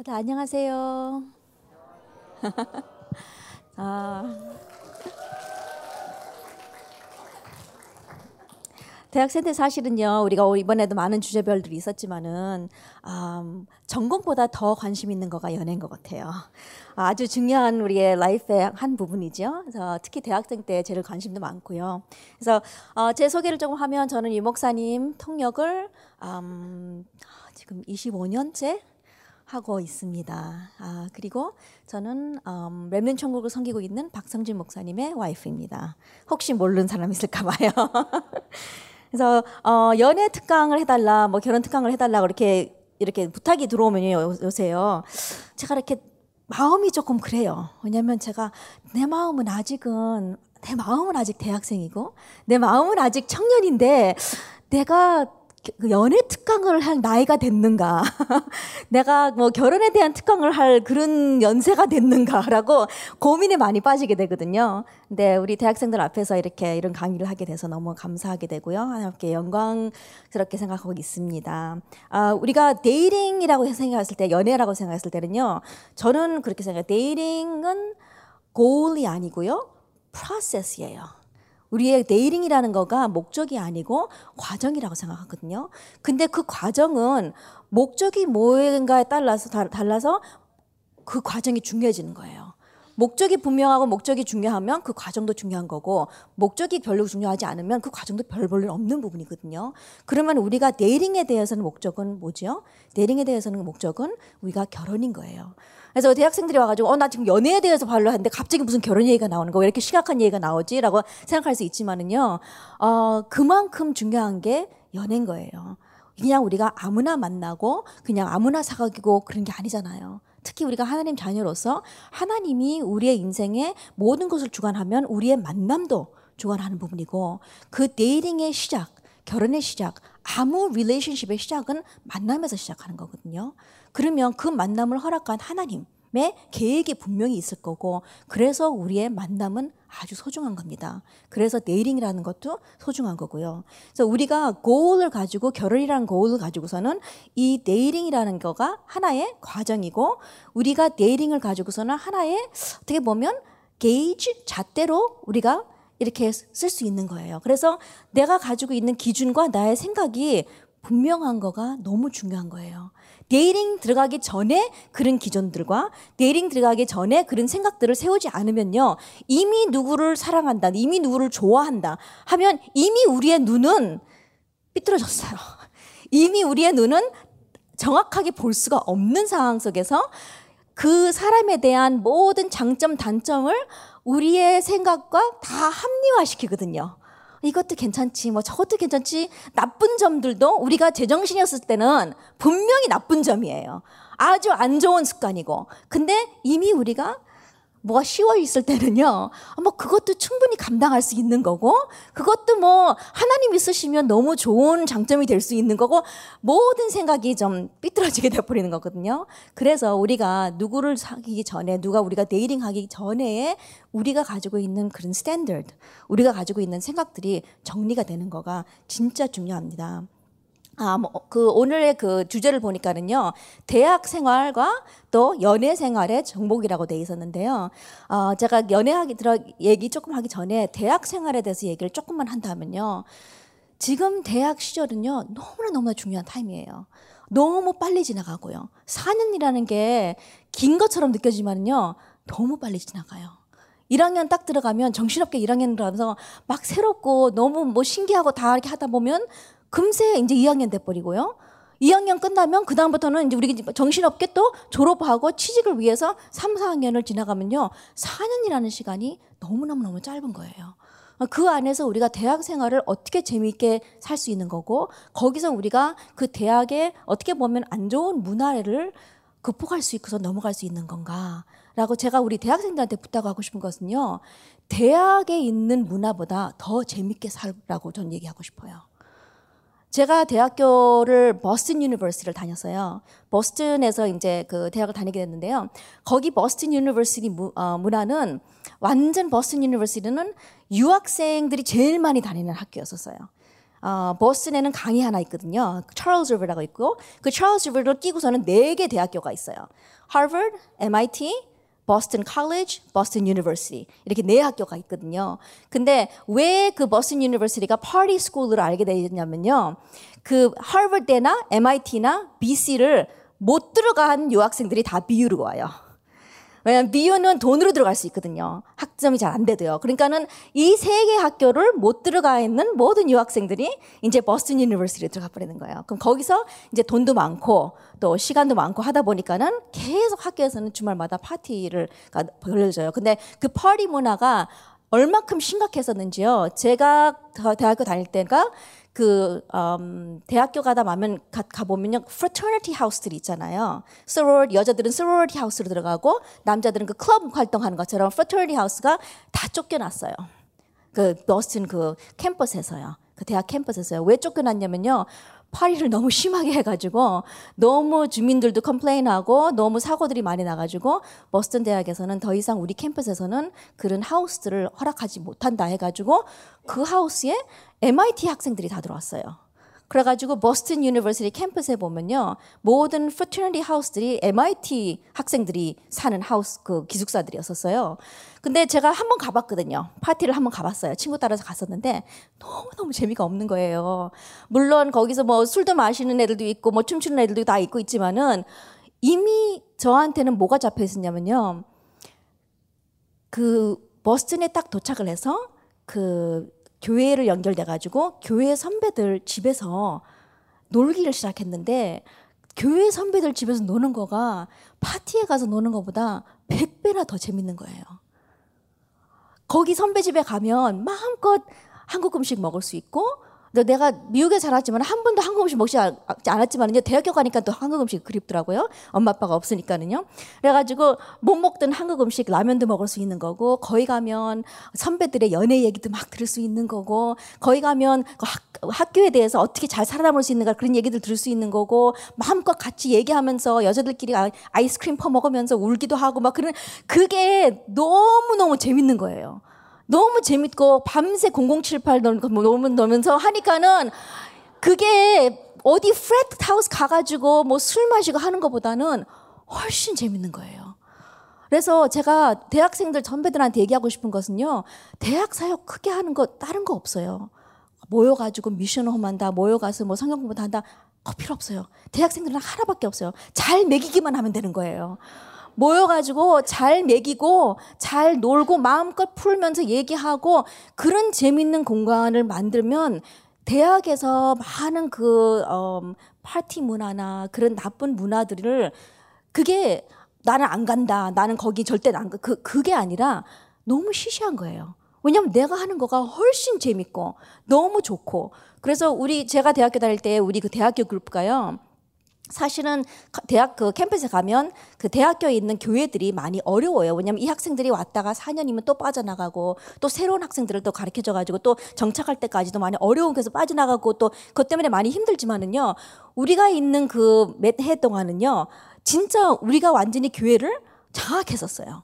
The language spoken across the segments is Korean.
다들 안녕하세요. 아, 대학생 때 사실은요 우리가 이번에도 많은 주제별들이 있었지만은 음, 전공보다 더 관심 있는 거가 연애인 것 같아요. 아주 중요한 우리의 life의 한 부분이죠. 그래서 특히 대학생 때 제일 관심도 많고요. 그래서 어, 제 소개를 조금 하면 저는 이 목사님 통역을 음, 지금 25년째 하고 있습니다. 아, 그리고 저는 음, 렘넌 천국을 섬기고 있는 박성진 목사님의 와이프입니다. 혹시 모르는 사람 있을까 봐요. 그래서 어, 연애 특강을 해달라, 뭐 결혼 특강을 해달라 그렇게 이렇게 부탁이 들어오면 요 요새요. 제가 이렇게 마음이 조금 그래요. 왜냐하면 제가 내 마음은 아직은 내 마음은 아직 대학생이고 내 마음은 아직 청년인데 내가 그 연애 특강을 할 나이가 됐는가? 내가 뭐 결혼에 대한 특강을 할 그런 연세가 됐는가라고 고민에 많이 빠지게 되거든요. 근데 우리 대학생들 앞에서 이렇게 이런 강의를 하게 돼서 너무 감사하게 되고요. 하나님께 영광스럽게 생각하고 있습니다. 아, 우리가 dating이라고 생각했을 때, 연애라고 생각했을 때는요. 저는 그렇게 생각해요. dating은 goal이 아니고요. process예요. 우리의 dating이라는 거가 목적이 아니고 과정이라고 생각하거든요. 근데 그 과정은 목적이 뭐인가에 따라서 달라서 그 과정이 중요해지는 거예요. 목적이 분명하고 목적이 중요하면 그 과정도 중요한 거고 목적이 별로 중요하지 않으면 그 과정도 별 볼일 없는 부분이거든요. 그러면 우리가 dating에 대해서는 목적은 뭐죠? dating에 대해서는 목적은 우리가 결혼인 거예요. 그래서 대학생들이 와가지고 어 나 지금 연애에 대해서 발로 하는데 갑자기 무슨 결혼 얘기가 나오는 거 왜 이렇게 심각한 얘기가 나오지라고 생각할 수 있지만은요 어 그만큼 중요한 게 연애인 거예요. 그냥 우리가 아무나 만나고 그냥 아무나 사귀고 그런 게 아니잖아요. 특히 우리가 하나님 자녀로서 하나님이 우리의 인생에 모든 것을 주관하면 우리의 만남도 주관하는 부분이고 그 데이팅의 시작, 결혼의 시작, 아무 relationship의 시작은 만남에서 시작하는 거거든요. 그러면 그 만남을 허락한 하나님의 계획이 분명히 있을 거고 그래서 우리의 만남은 아주 소중한 겁니다. 그래서 dating이라는 것도 소중한 거고요. 그래서 우리가 goal을 가지고 결혼이라는 goal을 가지고서는 이 dating이라는 거가 하나의 과정이고 우리가 dating을 가지고서는 하나의 어떻게 보면 게이지 잣대로 우리가 이렇게 쓸 수 있는 거예요. 그래서 내가 가지고 있는 기준과 나의 생각이 분명한 거가 너무 중요한 거예요. dating 들어가기 전에 그런 기준들과 dating 들어가기 전에 그런 생각들을 세우지 않으면요. 이미 누구를 사랑한다, 이미 누구를 좋아한다 하면 이미 우리의 눈은 삐뚤어졌어요. 이미 우리의 눈은 정확하게 볼 수가 없는 상황 속에서 그 사람에 대한 모든 장점, 단점을 우리의 생각과 다 합리화시키거든요. 이것도 괜찮지, 뭐 저것도 괜찮지. 나쁜 점들도 우리가 제정신이었을 때는 분명히 나쁜 점이에요. 아주 안 좋은 습관이고. 근데 이미 우리가 뭐가 쉬워 있을 때는요, 뭐 그것도 충분히 감당할 수 있는 거고, 그것도 뭐 하나님 있으시면 너무 좋은 장점이 될 수 있는 거고, 모든 생각이 좀 삐뚤어지게 돼버리는 거거든요. 그래서 우리가 누구를 사귀기 전에, 누가 우리가 dating 하기 전에 우리가 가지고 있는 그런 standard, 우리가 가지고 있는 생각들이 정리가 되는 거가 진짜 중요합니다. 아, 뭐, 그, 오늘의 그 주제를 보니까는요, 대학 생활과 또 연애 생활의 정복이라고 돼 있었는데요. 어, 제가 연애하기 들어, 얘기 조금 하기 전에 대학 생활에 대해서 얘기를 조금만 한다면요. 지금 대학 시절은요, 너무나 너무나 중요한 타임이에요. 너무 빨리 지나가고요. 4년이라는 게 긴 것처럼 느껴지만요, 너무 빨리 지나가요. 1학년 딱 들어가면 정신없게 1학년 들어가면서 막 새롭고 너무 뭐 신기하고 다 이렇게 하다 보면 금세 이제 2학년 돼버리고요. 2학년 끝나면 그다음부터는 이제 우리 정신없게 또 졸업하고 취직을 위해서 3, 4학년을 지나가면요. 4년이라는 시간이 너무너무너무 짧은 거예요. 그 안에서 우리가 대학 생활을 어떻게 재미있게 살 수 있는 거고, 거기서 우리가 그 대학에 어떻게 보면 안 좋은 문화를 극복할 수 있고서 넘어갈 수 있는 건가. 라고 제가 우리 대학생들한테 부탁하고 싶은 것은요, 대학에 있는 문화보다 더 재밌게 살라고 전 얘기하고 싶어요. 제가 대학교를 Boston University를 다녔어요. 보스턴에서 이제 그 대학을 다니게 됐는데요. 거기 Boston University 어, 문화는 완전 Boston University는 유학생들이 제일 많이 다니는 학교였었어요. 어, 보스턴에는 강이 하나 있거든요. Charles River라고 있고 그 Charles River를 끼고서는 네 개 대학교가 있어요. 하버드, MIT, Boston College, Boston University 이렇게 네 학교가 있거든요. 근데 왜 그 Boston University가 party school로 알게 되었냐면요. 그 하버드나 MIT나 BC를 못 들어간 유학생들이 다 BU로 와요. 왜냐면 BU는 돈으로 들어갈 수 있거든요. 학점이 잘안 돼도요. 그러니까는 이 세 개 학교를 못 들어가 있는 모든 유학생들이 이제 Boston University에 들어가 버리는 거예요. 그럼 거기서 이제 돈도 많고 또 시간도 많고 하다 보니까는 계속 학교에서는 주말마다 파티를 벌려져요. 근데 그 파티 문화가 얼마큼 심각했었는지요. 제가 대학교 다닐 때가 그 음, 대학교 가다 가면 가, 가보면요 fraternity house들이 있잖아요. sorority 여자들은 sorority house로 들어가고 남자들은 그 클럽 활동하는 것처럼 fraternity house가 다 쫓겨났어요. 그 버스턴 그 캠퍼스에서요. 그 대학 캠퍼스에서요. 왜 쫓겨났냐면요. 파티를 너무 심하게 해가지고 너무 주민들도 complain하고 너무 사고들이 많이 나가지고 보스턴 대학에서는 더 이상 우리 캠퍼스에서는 그런 house들을 허락하지 못한다 해가지고 그 house에 MIT 학생들이 다 들어왔어요. 그래가지고 Boston University 캠퍼스에 보면요 모든 fraternity house들이 MIT 학생들이 사는 하우스 그 기숙사들이었었어요. 근데 제가 한번 가봤거든요. 파티를 한번 가봤어요. 친구 따라서 갔었는데 너무 너무 재미가 없는 거예요. 물론 거기서 뭐 술도 마시는 애들도 있고 뭐 춤추는 애들도 다 있고 있지만은 이미 저한테는 뭐가 잡혀 있었냐면요. 그 버스턴에 딱 도착을 해서 그 교회를 연결돼 가지고 교회 선배들 집에서 놀기를 시작했는데 교회 선배들 집에서 노는 거가 파티에 가서 노는 것보다 100배나 더 재밌는 거예요. 거기 선배 집에 가면 마음껏 한국 음식 먹을 수 있고 내가 미국에 살았지만 한 번도 한국 음식 먹지 않았지만요 대학교 가니까 또 한국 음식 그립더라고요 엄마 아빠가 없으니까는요 그래가지고 못 먹던 한국 음식 라면도 먹을 수 있는 거고 거기 가면 선배들의 연애 얘기도 막 들을 수 있는 거고 거기 가면 그 학, 학교에 대해서 어떻게 잘 살아남을 수 있는가 그런 얘기들 들을 수 있는 거고 마음껏 같이 얘기하면서 여자들끼리 아, 아이스크림 퍼 먹으면서 울기도 하고 막 그런 그게 너무 너무 재밌는 거예요. 너무 재밌고 밤새 0078 놀면서 하니까는 그게 어디 프레트 하우스 가가지고 뭐 술 마시고 하는 것보다는 훨씬 재밌는 거예요. 그래서 제가 대학생들 선배들한테 얘기하고 싶은 것은요, 대학 사역 크게 하는 거 다른 거 없어요. 모여가지고 미션홈 한다, 모여가서 뭐 성경 공부 한다, 그 필요 없어요. 대학생들은 하나밖에 없어요. 잘 먹이기만 하면 되는 거예요. 모여가지고 잘 먹이고 잘 놀고 마음껏 풀면서 얘기하고 그런 재밌는 공간을 만들면 대학에서 많은 그 음, 파티 문화나 그런 나쁜 문화들을 그게 나는 안 간다. 나는 거기 절대 안 가. 그 그게 아니라 너무 시시한 거예요. 왜냐면 내가 하는 거가 훨씬 재밌고 너무 좋고 그래서 우리 제가 대학교 다닐 때 우리 그 대학교 그룹가요. 사실은 대학 그 캠퍼스에 가면 그 대학교에 있는 교회들이 많이 어려워요. 왜냐하면 이 학생들이 왔다가 4년이면 또 빠져나가고 또 새로운 학생들을 또 가르쳐줘 가지고 또 정착할 때까지도 많이 어려운 곳에서 빠져나가고 또 그것 때문에 많이 힘들지만은요. 우리가 있는 그 몇 해 동안은요. 진짜 우리가 완전히 교회를 장악했었어요.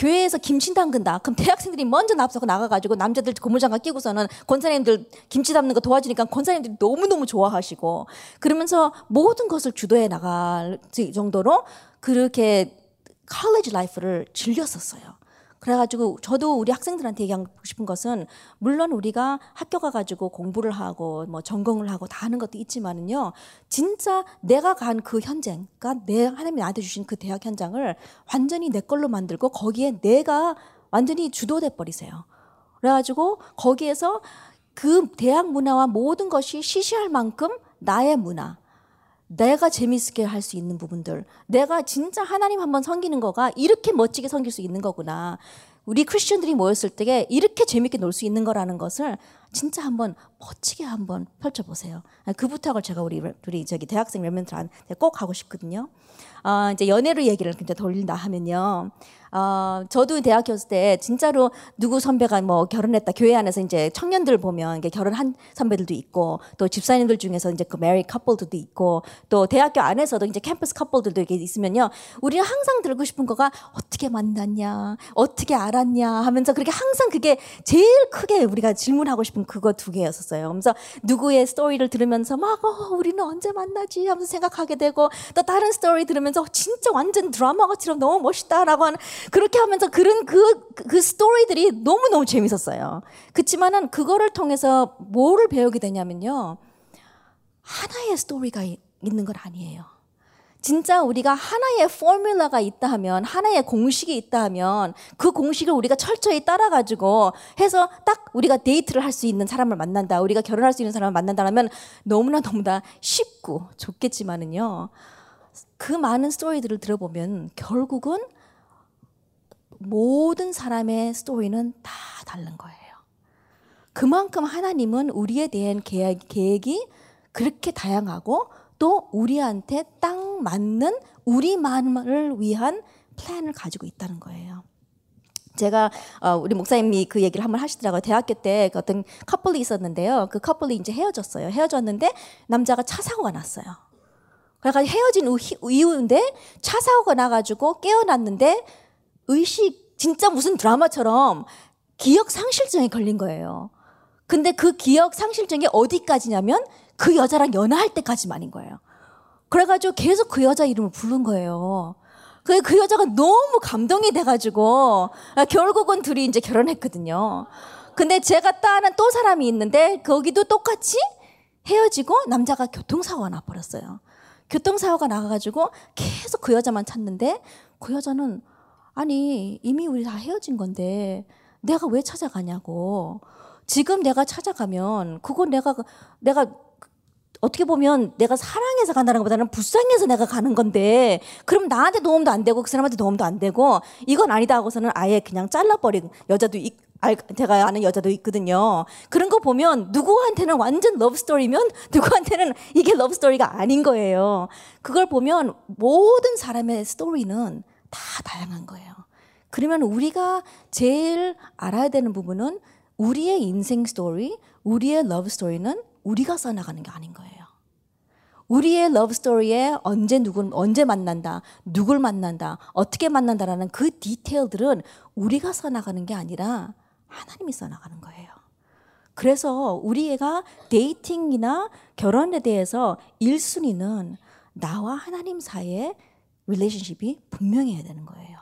교회에서 김치 담근다. 그럼 대학생들이 먼저 앞서고 나가가지고 남자들 고무장갑 끼고서는 권사님들 김치 담는 거 도와주니까 권사님들이 너무너무 좋아하시고 그러면서 모든 것을 주도해 나갈 정도로 그렇게 칼리지 라이프를 즐겼었어요. 그래가지고 저도 우리 학생들한테 얘기하고 싶은 것은 물론 우리가 학교 가가지고 공부를 하고 뭐 전공을 하고 다 하는 것도 있지만은요 진짜 내가 간 그 현장, 그러니까 내 하나님이 나한테 주신 그 대학 현장을 완전히 내 걸로 만들고 거기에 내가 완전히 주도돼 버리세요. 그래가지고 거기에서 그 대학 문화와 모든 것이 시시할 만큼 나의 문화, 내가 재밌게 할 수 있는 부분들, 내가 진짜 하나님 한번 섬기는 거가 이렇게 멋지게 섬길 수 있는 거구나. 우리 크리스천들이 모였을 때 이렇게 재밌게 놀 수 있는 거라는 것을 진짜 한번 멋지게 한번 펼쳐보세요. 그 부탁을 제가 우리 우리 저기 대학생 멤버들한테 꼭 하고 싶거든요. 어, 이제 연애로 얘기를 이제 돌린다 하면요. 어, 저도 대학교 있을 때 진짜로 누구 선배가 뭐 결혼했다 교회 안에서 이제 청년들 보면 이게 결혼한 선배들도 있고 또 집사님들 중에서 이제 그 married couple들도 있고 또 대학교 안에서도 이제 캠퍼스 커플들도 이렇게 있으면요. 우리는 항상 듣고 싶은 거가 어떻게 만났냐, 어떻게 알았냐 하면서 그렇게 항상 그게 제일 크게 우리가 질문하고 싶은 그거 두 개였었어요. 그래서 누구의 스토리를 들으면서 막 어, 우리는 언제 만나지 하면서 생각하게 되고 또 다른 스토리 들으면서 진짜 완전 드라마 같처럼 너무 멋있다라고 하는 그렇게 하면서 그런 그, 그 스토리들이 너무너무 재밌었어요. 그렇지만은 그거를 통해서 뭐를 배우게 되냐면요. 하나의 스토리가 있는 건 아니에요. 진짜 우리가 하나의 formula가 있다 하면, 하나의 공식이 있다 하면, 그 공식을 우리가 철저히 따라가지고 해서 딱 우리가 데이트를 할 수 있는 사람을 만난다, 우리가 결혼할 수 있는 사람을 만난다면 너무나 너무나 쉽고 좋겠지만은요, 그 많은 스토리들을 들어보면 결국은 모든 사람의 스토리는 다 다른 거예요. 그만큼 하나님은 우리에 대한 계획, 계획이 그렇게 다양하고 또 우리한테 딱 맞는 우리만을 위한 플랜을 가지고 있다는 거예요. 제가 어, 우리 목사님이 그 얘기를 한번 하시더라고요. 대학교 때그 어떤 커플이 있었는데요. 그 커플이 이제 헤어졌어요. 헤어졌는데 남자가 차 사고가 났어요. 그래가지고 헤어진 이후인데 차 사고가 나가지고 깨어났는데 의식 진짜 무슨 드라마처럼 기억 상실증에 걸린 거예요. 근데 그 기억 상실증이 어디까지냐면 그 여자랑 연애할 때까지만인 거예요. 그래가지고 계속 그 여자 이름을 부른 거예요. 그, 그 여자가 너무 감동이 돼가지고, 결국은 둘이 이제 결혼했거든요. 근데 제가 따는 또 사람이 있는데, 거기도 똑같이 헤어지고 남자가 교통사고가 나버렸어요. 교통사고가 나가가지고 계속 그 여자만 찾는데, 그 여자는, 아니, 이미 우리 다 헤어진 건데, 내가 왜 찾아가냐고. 지금 내가 찾아가면, 그거 내가, 내가 어떻게 보면 내가 사랑해서 간다는 것보다는 불쌍해서 내가 가는 건데 그럼 나한테 도움도 안 되고 그 사람한테 도움도 안 되고 이건 아니다 하고서는 아예 그냥 잘라버린 여자도 있, 제가 아는 여자도 있거든요. 그런 거 보면 누구한테는 완전 러브스토리면 누구한테는 이게 러브스토리가 아닌 거예요. 그걸 보면 모든 사람의 스토리는 다 다양한 거예요. 그러면 우리가 제일 알아야 되는 부분은 우리의 인생 스토리, 우리의 러브 스토리는 우리가 써나가는 게 아닌 거예요. 우리의 러브 스토리에 언제 누굴 언제 만난다, 누굴 만난다, 어떻게 만난다라는 그 디테일들은 우리가 써나가는 게 아니라 하나님이 써나가는 거예요. 그래서 우리가 dating이나 결혼에 대해서 1순위는 나와 하나님 사이의 relationship이 분명해야 되는 거예요.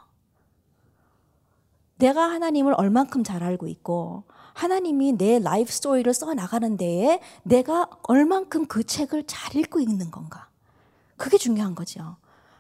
내가 하나님을 얼만큼 잘 알고 있고 하나님이 내 life story를 써 나가는 데에 내가 얼만큼 그 책을 잘 읽고 있는 건가? 그게 중요한 거죠.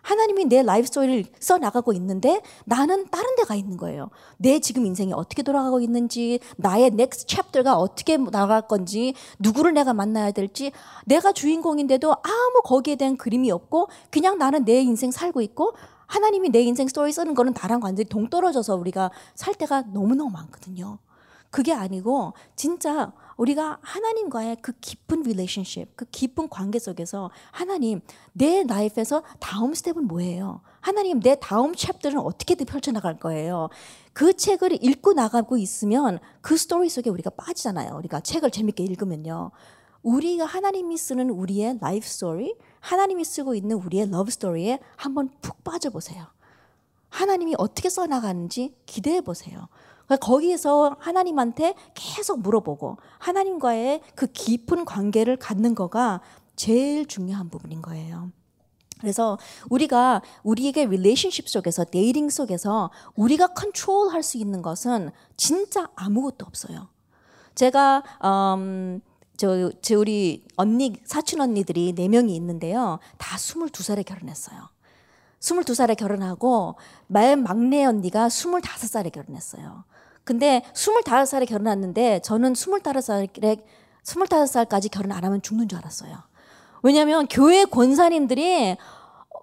하나님이 내 life story를 써 나가고 있는데 나는 다른 데가 있는 거예요. 내 지금 인생이 어떻게 돌아가고 있는지, 나의 next chapter가 어떻게 나갈 건지, 누구를 내가 만나야 될지, 내가 주인공인데도 아무 거기에 대한 그림이 없고 그냥 나는 내 인생 살고 있고 하나님이 내 인생 스토리 쓰는 거는 나랑 완전히 동떨어져서 우리가 살 때가 너무너무 많거든요. 그게 아니고 진짜 우리가 하나님과의 그 깊은 relationship, 그 깊은 관계 속에서 하나님 내 life에서 다음 스텝은 뭐예요? 하나님 내 다음 chapter는 어떻게 펼쳐 나갈 거예요? 그 책을 읽고 나가고 있으면 그 스토리 속에 우리가 빠지잖아요. 우리가 책을 재밌게 읽으면요. 우리가 하나님이 쓰는 우리의 life story, 하나님이 쓰고 있는 우리의 러브 스토리에 한번 푹 빠져 보세요. 하나님이 어떻게 써 나가는지 기대해 보세요. 그러니까 거기에서 하나님한테 계속 물어보고 하나님과의 그 깊은 관계를 갖는 거가 제일 중요한 부분인 거예요. 그래서 우리가 우리에게 relationship 속에서 dating 속에서 우리가 컨트롤할 수 있는 것은 진짜 아무것도 없어요. 제가 음, 저, 저 우리 언니 사촌 언니들이 네 명이 있는데요. 다 22살에 결혼했어요. 22살에 결혼하고 맨 막내 언니가 25살에 결혼했어요. 근데 25살에 결혼했는데 저는 25살에 25살까지 결혼 안 하면 죽는 줄 알았어요. 왜냐하면 교회 권사님들이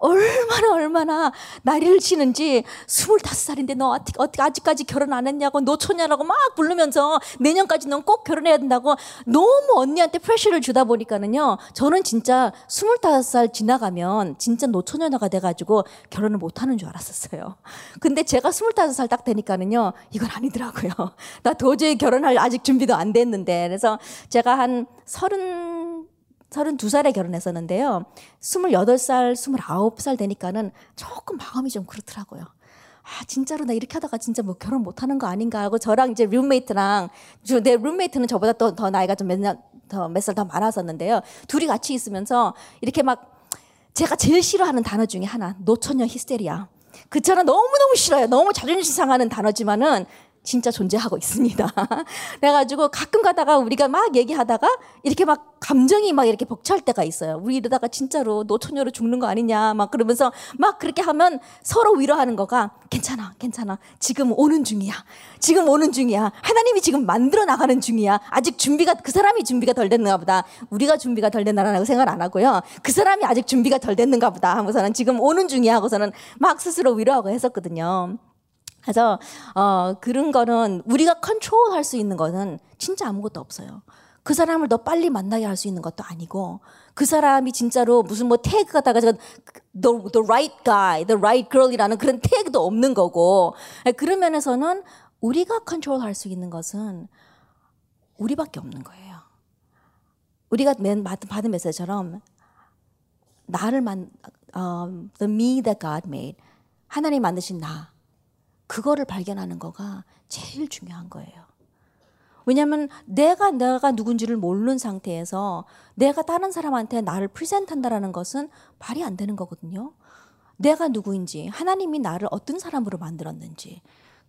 얼마나 얼마나 나이를 치는지 스물다섯 살인데 너 어떻게, 아직까지 결혼 안 했냐고 노처냐라고 막 부르면서 내년까지 넌 꼭 결혼해야 된다고 너무 언니한테 프레셔를 주다 보니까는요 저는 진짜 스물다섯 살 지나가면 진짜 노처녀가 돼 가지고 결혼을 못 하는 줄 알았었어요. 근데 제가 스물다섯 살딱 되니까는요 이건 아니더라고요. 나 도저히 결혼할 아직 준비도 안 됐는데 그래서 제가 한 서른 32살에 결혼했었는데요. 28살, 29살 되니까는 조금 마음이 좀 그렇더라고요. 아 진짜로 나 이렇게 하다가 진짜 뭐 결혼 못 하는 거 아닌가 하고 저랑 이제 룸메이트랑 내 룸메이트는 저보다 더, 더 나이가 좀 몇 년 더 몇 살 더 많았었는데요. 둘이 같이 있으면서 이렇게 막 제가 제일 싫어하는 단어 중에 하나 노처녀 히스테리아. 그 단어 너무너무 싫어요. 너무 자존심 상하는 단어지만은 진짜 존재하고 있습니다. 그래가지고 가끔 가다가 우리가 막 얘기하다가 이렇게 막 감정이 막 이렇게 벅찰 때가 있어요. 우리 이러다가 진짜로 노처녀로 죽는 거 아니냐 막 그러면서 막 그렇게 하면 서로 위로하는 거가 괜찮아, 괜찮아. 지금 오는 중이야. 지금 오는 중이야. 하나님이 지금 만들어 나가는 중이야. 아직 준비가 그 사람이 준비가 덜 됐는가 보다. 우리가 준비가 덜 됐나라고 생각 안 하고요. 그 사람이 아직 준비가 덜 됐는가 보다 하고서는 지금 오는 중이야 하고서는 막 스스로 위로하고 했었거든요. 그래서 어 그런 거는 우리가 컨트롤할 수 있는 거는 진짜 아무것도 없어요. 그 사람을 더 빨리 만나게 할 수 있는 것도 아니고 그 사람이 진짜로 무슨 뭐 태그가 다가 the, the right guy, the right girl이라는 그런 태그도 없는 거고 그런 면에서는 우리가 컨트롤할 수 있는 것은 우리밖에 없는 거예요. 우리가 맨 받은 메시지처럼 나를 만 um, the me that God made 하나님 만드신 나 그거를 발견하는 거가 제일 중요한 거예요. 왜냐하면 내가 내가 누군지를 모르는 상태에서 내가 다른 사람한테 나를 프리젠트한다라는 것은 말이 안 되는 거거든요. 내가 누구인지 하나님이 나를 어떤 사람으로 만들었는지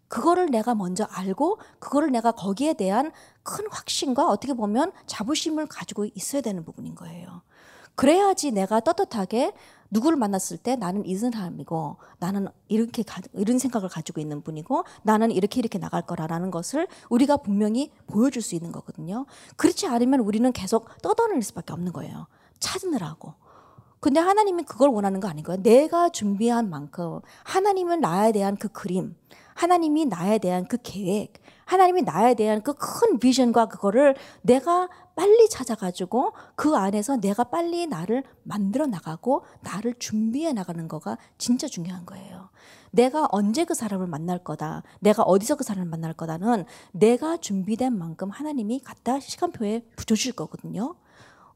그거를 내가 먼저 알고 그거를 내가 거기에 대한 큰 확신과 어떻게 보면 자부심을 가지고 있어야 되는 부분인 거예요. 그래야지 내가 떳떳하게 누구를 만났을 때 나는 이 사람이고 나는 이렇게 이런 생각을 가지고 있는 분이고 나는 이렇게 이렇게 나갈 거라라는 것을 우리가 분명히 보여줄 수 있는 거거든요. 그렇지 않으면 우리는 계속 떠돌릴 수밖에 없는 거예요. 찾느라고. 근데 하나님은 그걸 원하는 거 아니고요. 내가 준비한 만큼 하나님은 나에 대한 그 그림, 하나님이 나에 대한 그 계획, 하나님이 나에 대한 그 큰 비전과 그거를 내가 빨리 찾아가지고 그 안에서 내가 빨리 나를 만들어 나가고 나를 준비해 나가는 거가 진짜 중요한 거예요. 내가 언제 그 사람을 만날 거다. 내가 어디서 그 사람을 만날 거다는 내가 준비된 만큼 하나님이 갖다 시간표에 붙여주실 거거든요.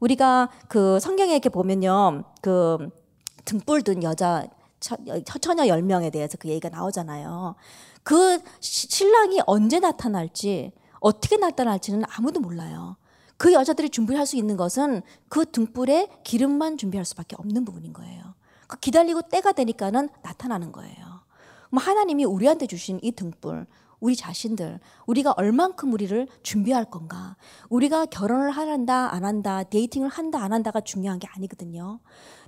우리가 그 성경에 이렇게 보면요. 그 등불 든 여자 처녀 10명에 대해서 그 얘기가 나오잖아요. 그 신랑이 언제 나타날지 어떻게 나타날지는 아무도 몰라요. 그 여자들이 준비할 수 있는 것은 그 등불에 기름만 준비할 수밖에 없는 부분인 거예요. 그 기다리고 때가 되니까는 나타나는 거예요. 그럼 하나님이 우리한테 주신 이 등불, 우리 자신들, 우리가 얼만큼 우리를 준비할 건가? 우리가 결혼을 한다, 안 한다, 데이팅을 한다, 안 한다가 중요한 게 아니거든요.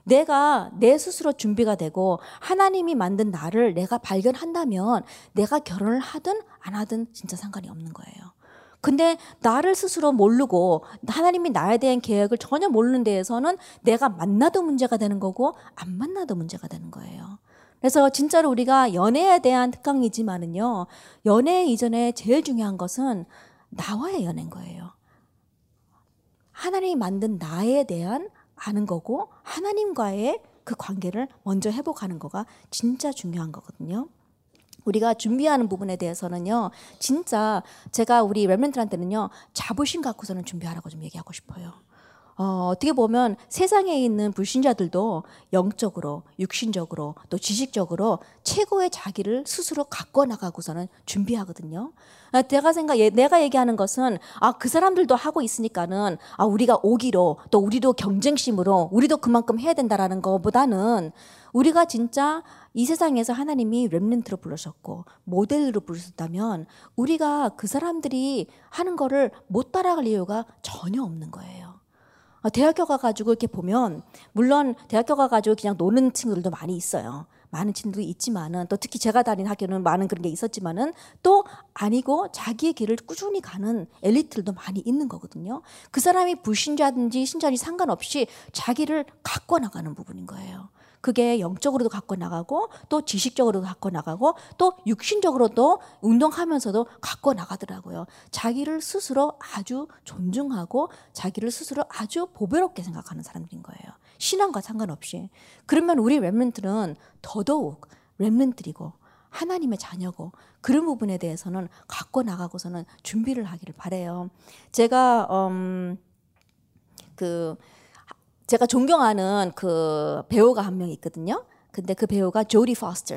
내가 내 스스로 준비가 되고 하나님이 만든 나를 내가 발견한다면 내가 결혼을 하든 안 하든 진짜 상관이 없는 거예요. 근데 나를 스스로 모르고 하나님이 나에 대한 계획을 전혀 모르는 데에서는 내가 만나도 문제가 되는 거고 안 만나도 문제가 되는 거예요. 그래서 진짜로 우리가 연애에 대한 특강이지만은요, 연애 이전에 제일 중요한 것은 나와의 연애인 거예요. 하나님이 만든 나에 대한 아는 거고 하나님과의 그 관계를 먼저 회복하는 거가 진짜 중요한 거거든요. 우리가 준비하는 부분에 대해서는요, 진짜 제가 우리 랩런들한테는요, 자부심 갖고서는 준비하라고 좀 얘기하고 싶어요. 어, 어떻게 보면 세상에 있는 불신자들도 영적으로, 육신적으로, 또 지식적으로 최고의 자기를 스스로 갖고 나가고서는 준비하거든요. 아, 내가 생각, 내가 얘기하는 것은 아, 그 사람들도 하고 있으니까는 아, 우리가 오기로 또 우리도 경쟁심으로 우리도 그만큼 해야 된다라는 것보다는 우리가 진짜 이 세상에서 하나님이 렘넨트로 부르셨고 모델로 부르셨다면 우리가 그 사람들이 하는 거를 못 따라갈 이유가 전혀 없는 거예요. 어, 대학교 가가지고 이렇게 보면 물론 대학교 가가지고 그냥 노는 친구들도 많이 있어요. 많은 친구들이 있지만은 또 특히 제가 다닌 학교는 많은 그런 게 있었지만은 또 아니고 자기의 길을 꾸준히 가는 엘리트들도 많이 있는 거거든요. 그 사람이 불신자든지 신자든지 상관없이 자기를 갖고 나가는 부분인 거예요. 그게 영적으로도 갖고 나가고 또 지식적으로도 갖고 나가고 또 육신적으로도 운동하면서도 갖고 나가더라고요. 자기를 스스로 아주 존중하고 자기를 스스로 아주 보배롭게 생각하는 사람들인 거예요. 신앙과 상관없이. 그러면 우리 랩런들은 더더욱 랩런들이고 하나님의 자녀고 그런 부분에 대해서는 갖고 나가고서는 준비를 하기를 바래요. 제가 음 그 제가 존경하는 그 배우가 한 명 있거든요. 근데 그 배우가 조디 포스터.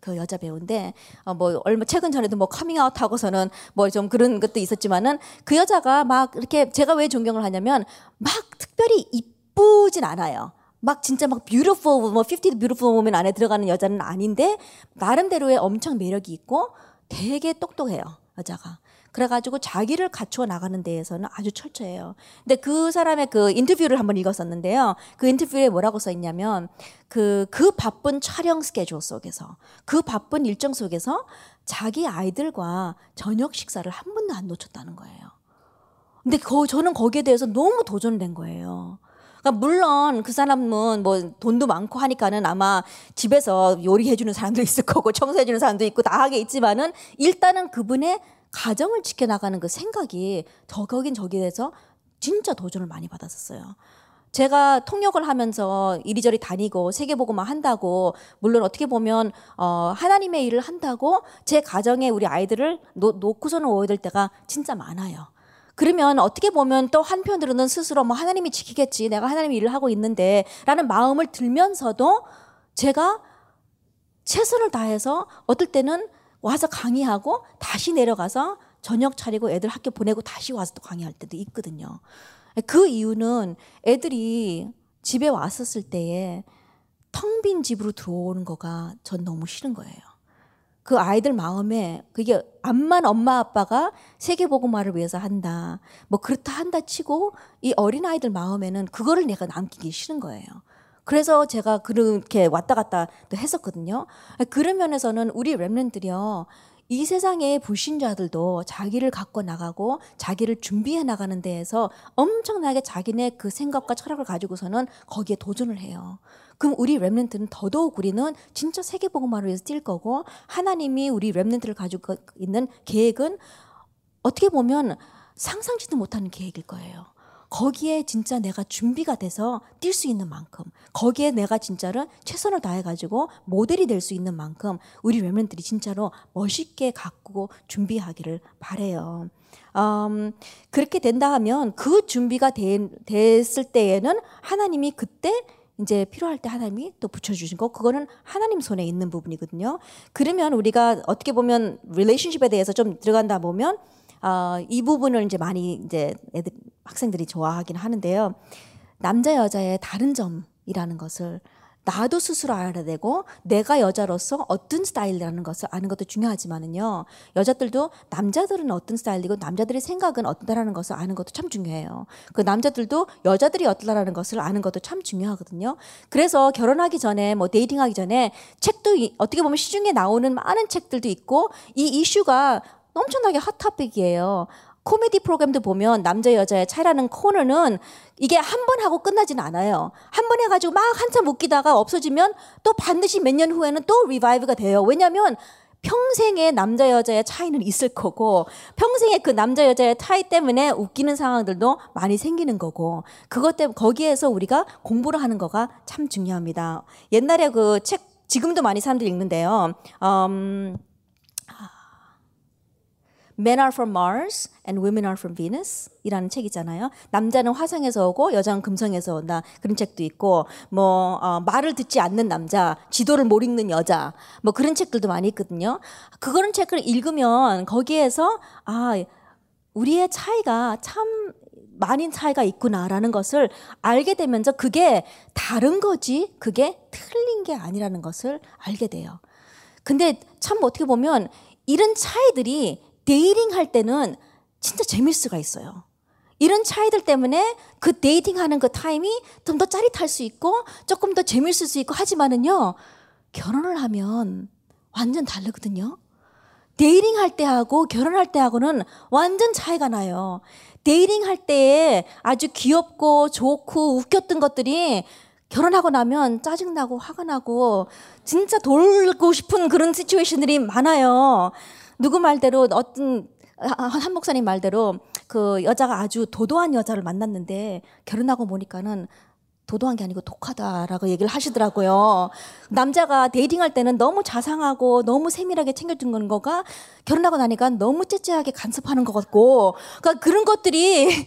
그 여자 배우인데 어, 뭐 얼마 최근 전에도 뭐 커밍아웃 하고서는 뭐 좀 그런 것도 있었지만은 그 여자가 막 이렇게 제가 왜 존경을 하냐면 막 특별히 이쁘진 않아요. 막 진짜 막 beautiful 뭐50 beautiful woman 안에 들어가는 여자는 아닌데 나름대로의 엄청 매력이 있고 되게 똑똑해요 여자가. 그래가지고 자기를 갖추어 나가는 데에서는 아주 철저해요. 근데 그 사람의 그 인터뷰를 한번 읽었었는데요. 그 인터뷰에 뭐라고 써 있냐면 그, 그 바쁜 촬영 스케줄 속에서 그 바쁜 일정 속에서 자기 아이들과 저녁 식사를 한 번도 안 놓쳤다는 거예요. 근데 거, 저는 거기에 대해서 너무 도전된 거예요. 그러니까 물론 그 사람은 뭐 돈도 많고 하니까는 아마 집에서 요리해주는 사람도 있을 거고 청소해주는 사람도 있고 다 하게 있지만은 일단은 그분의 가정을 지켜나가는 그 생각이 저 거긴 저기에서 진짜 도전을 많이 받았었어요. 제가 통역을 하면서 이리저리 다니고 세계보고만 한다고 물론 어떻게 보면 어 하나님의 일을 한다고 제 가정에 우리 아이들을 놓, 놓고서는 오야 될 때가 진짜 많아요. 그러면 어떻게 보면 또 한편으로는 스스로 뭐 하나님이 지키겠지 내가 하나님 일을 하고 있는데라는 마음을 들면서도 제가 최선을 다해서 어떨 때는 와서 강의하고 다시 내려가서 저녁 차리고 애들 학교 보내고 다시 와서 또 강의할 때도 있거든요. 그 이유는 애들이 집에 왔었을 때에 텅 빈 집으로 들어오는 거가 전 너무 싫은 거예요. 그 아이들 마음에 그게 암만 엄마 아빠가 세계보고말을 위해서 한다. 뭐 그렇다 한다 치고 이 어린 아이들 마음에는 그거를 내가 남기기 싫은 거예요. 그래서 제가 그렇게 왔다 갔다 했었거든요. 그런 면에서는 우리 랩런들이요. 이 세상의 불신자들도 자기를 갖고 나가고 자기를 준비해 나가는 데에서 엄청나게 자기네 그 생각과 철학을 가지고서는 거기에 도전을 해요. 그럼 우리 랩런트는 더더욱 우리는 진짜 세계복음화를 위해서 뛸 거고 하나님이 우리 랩런트를 가지고 있는 계획은 어떻게 보면 상상지도 못하는 계획일 거예요. 거기에 진짜 내가 준비가 돼서 뛸 수 있는 만큼 거기에 내가 진짜로 최선을 다해 가지고 모델이 될 수 있는 만큼 우리 랩런들이 진짜로 멋있게 갖고 준비하기를 바래요. 음, 그렇게 된다 하면 그 준비가 되, 됐을 때에는 하나님이 그때 이제 필요할 때 하나님이 또 붙여주신 거 그거는 하나님 손에 있는 부분이거든요. 그러면 우리가 어떻게 보면 릴레이션십에 대해서 좀 들어간다 보면 어, 이 부분을 이제 많이 이제 애들 학생들이 좋아하긴 하는데요. 남자 여자의 다른 점이라는 것을 나도 스스로 알아야 되고 내가 여자로서 어떤 스타일이라는 것을 아는 것도 중요하지만은요. 여자들도 남자들은 어떤 스타일이고 남자들의 생각은 어떠다라는 것을 아는 것도 참 중요해요. 그 남자들도 여자들이 어떠다라는 것을 아는 것도 참 중요하거든요. 그래서 결혼하기 전에 뭐 데이팅하기 전에 책도 어떻게 보면 시중에 나오는 많은 책들도 있고 이 이슈가 엄청나게 핫 토픽이에요. 코미디 프로그램도 보면 남자 여자의 차이라는 코너는 이게 한 번 하고 끝나지는 않아요. 한 번 해가지고 막 한참 웃기다가 없어지면 또 반드시 몇 년 후에는 또 revive가 돼요. 왜냐하면 평생의 남자 여자의 차이는 있을 거고 평생의 그 남자 여자의 차이 때문에 웃기는 상황들도 많이 생기는 거고 그것 때문에 거기에서 우리가 공부를 하는 거가 참 중요합니다. 옛날에 그 책 지금도 많이 사람들이 읽는데요. 음, Men are from Mars and Women are from Venus 이라는 책 있잖아요. 남자는 화성에서 오고 여자는 금성에서 온다. 그런 책도 있고 뭐 어, 말을 듣지 않는 남자, 지도를 못 읽는 여자 뭐 그런 책들도 많이 있거든요. 그거는 책을 읽으면 거기에서 아 우리의 차이가 참 많은 차이가 있구나라는 것을 알게 되면서 그게 다른 거지 그게 틀린 게 아니라는 것을 알게 돼요. 근데 참 어떻게 보면 이런 차이들이 dating 할 때는 진짜 재밌을 수가 있어요. 이런 차이들 때문에 그 dating 하는 그 타임이 좀 더 짜릿할 수 있고 조금 더 재밌을 수 있고 하지만은요, 결혼을 하면 완전 다르거든요. dating 할 때하고 결혼할 때하고는 완전 차이가 나요. dating 할 때에 아주 귀엽고 좋고 웃겼던 것들이 결혼하고 나면 짜증나고 화가 나고 진짜 돌고 싶은 그런 situation들이 많아요. 누구 말대로 어떤 한 목사님 말대로 그 여자가 아주 도도한 여자를 만났는데 결혼하고 보니까는 도도한 게 아니고 독하다라고 얘기를 하시더라고요. 남자가 dating할 때는 너무 자상하고 너무 세밀하게 챙겨주는 거가 결혼하고 나니까 너무 째째하게 간섭하는 것 같고, 그러니까 그런 것들이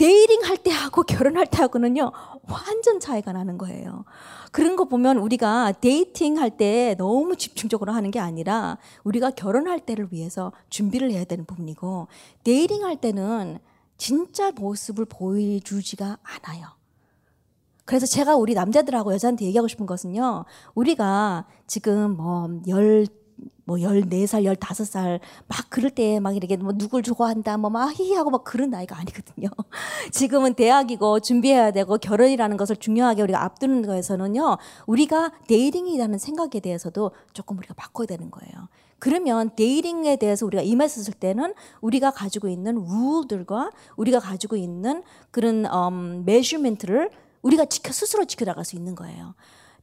dating 할 때 하고 결혼할 때 하고는요, 완전 차이가 나는 거예요. 그런 거 보면 우리가 dating 할 때 너무 집중적으로 하는 게 아니라 우리가 결혼할 때를 위해서 준비를 해야 되는 부분이고, dating 할 때는 진짜 모습을 보여주지가 않아요. 그래서 제가 우리 남자들하고 여자한테 얘기하고 싶은 것은요, 우리가 지금 뭐, 열, 뭐 14살, 15살 막 그럴 때 막 이렇게 뭐 누굴 좋아한다 뭐막 히히 하고 막 그런 나이가 아니거든요. 지금은 대학이고 준비해야 되고 결혼이라는 것을 중요하게 우리가 앞두는 거에서는요. 우리가 dating이라는 생각에 대해서도 조금 우리가 바꿔야 되는 거예요. 그러면 dating에 대해서 우리가 임했을 때는 우리가 가지고 있는 룰들과 우리가 가지고 있는 그런 음, measurement를 우리가 지켜 스스로 지켜 나갈 수 있는 거예요.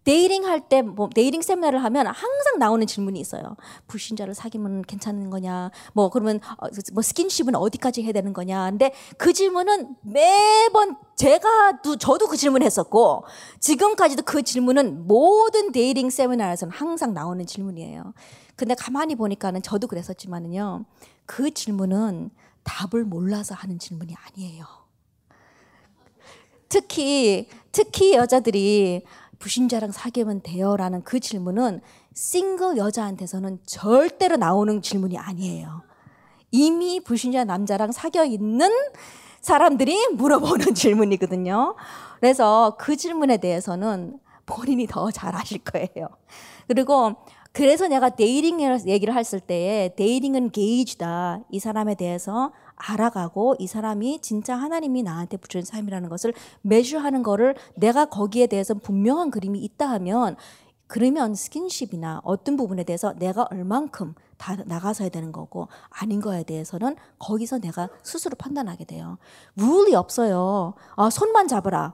dating 할 때, 뭐, dating 세미나를 하면 항상 나오는 질문이 있어요. 불신자를 사귀면 괜찮은 거냐? 뭐, 그러면, 어, 뭐, 스킨십은 어디까지 해야 되는 거냐? 근데 그 질문은 매번 제가, 저도 그 질문 했었고, 지금까지도 그 질문은 모든 dating 세미나에서는 항상 나오는 질문이에요. 근데 가만히 보니까는 저도 그랬었지만은요, 그 질문은 답을 몰라서 하는 질문이 아니에요. 특히, 특히 여자들이 불신자랑 사귀면 돼요라는 그 질문은 싱글 여자한테서는 절대로 나오는 질문이 아니에요. 이미 불신자 남자랑 사귀어 있는 사람들이 물어보는 질문이거든요. 그래서 그 질문에 대해서는 본인이 더 잘 아실 거예요. 그리고 그래서 내가 dating 얘기를 했을 때에 데이팅은 게이지다. 이 사람에 대해서 알아가고 이 사람이 진짜 하나님이 나한테 붙여준 삶이라는 것을 매주하는 거를 내가 거기에 대해서 분명한 그림이 있다 하면 그러면 스킨십이나 어떤 부분에 대해서 내가 얼만큼 다 나가서야 되는 거고 아닌 거에 대해서는 거기서 내가 스스로 판단하게 돼요. 룰이 없어요. 아, 손만 잡으라.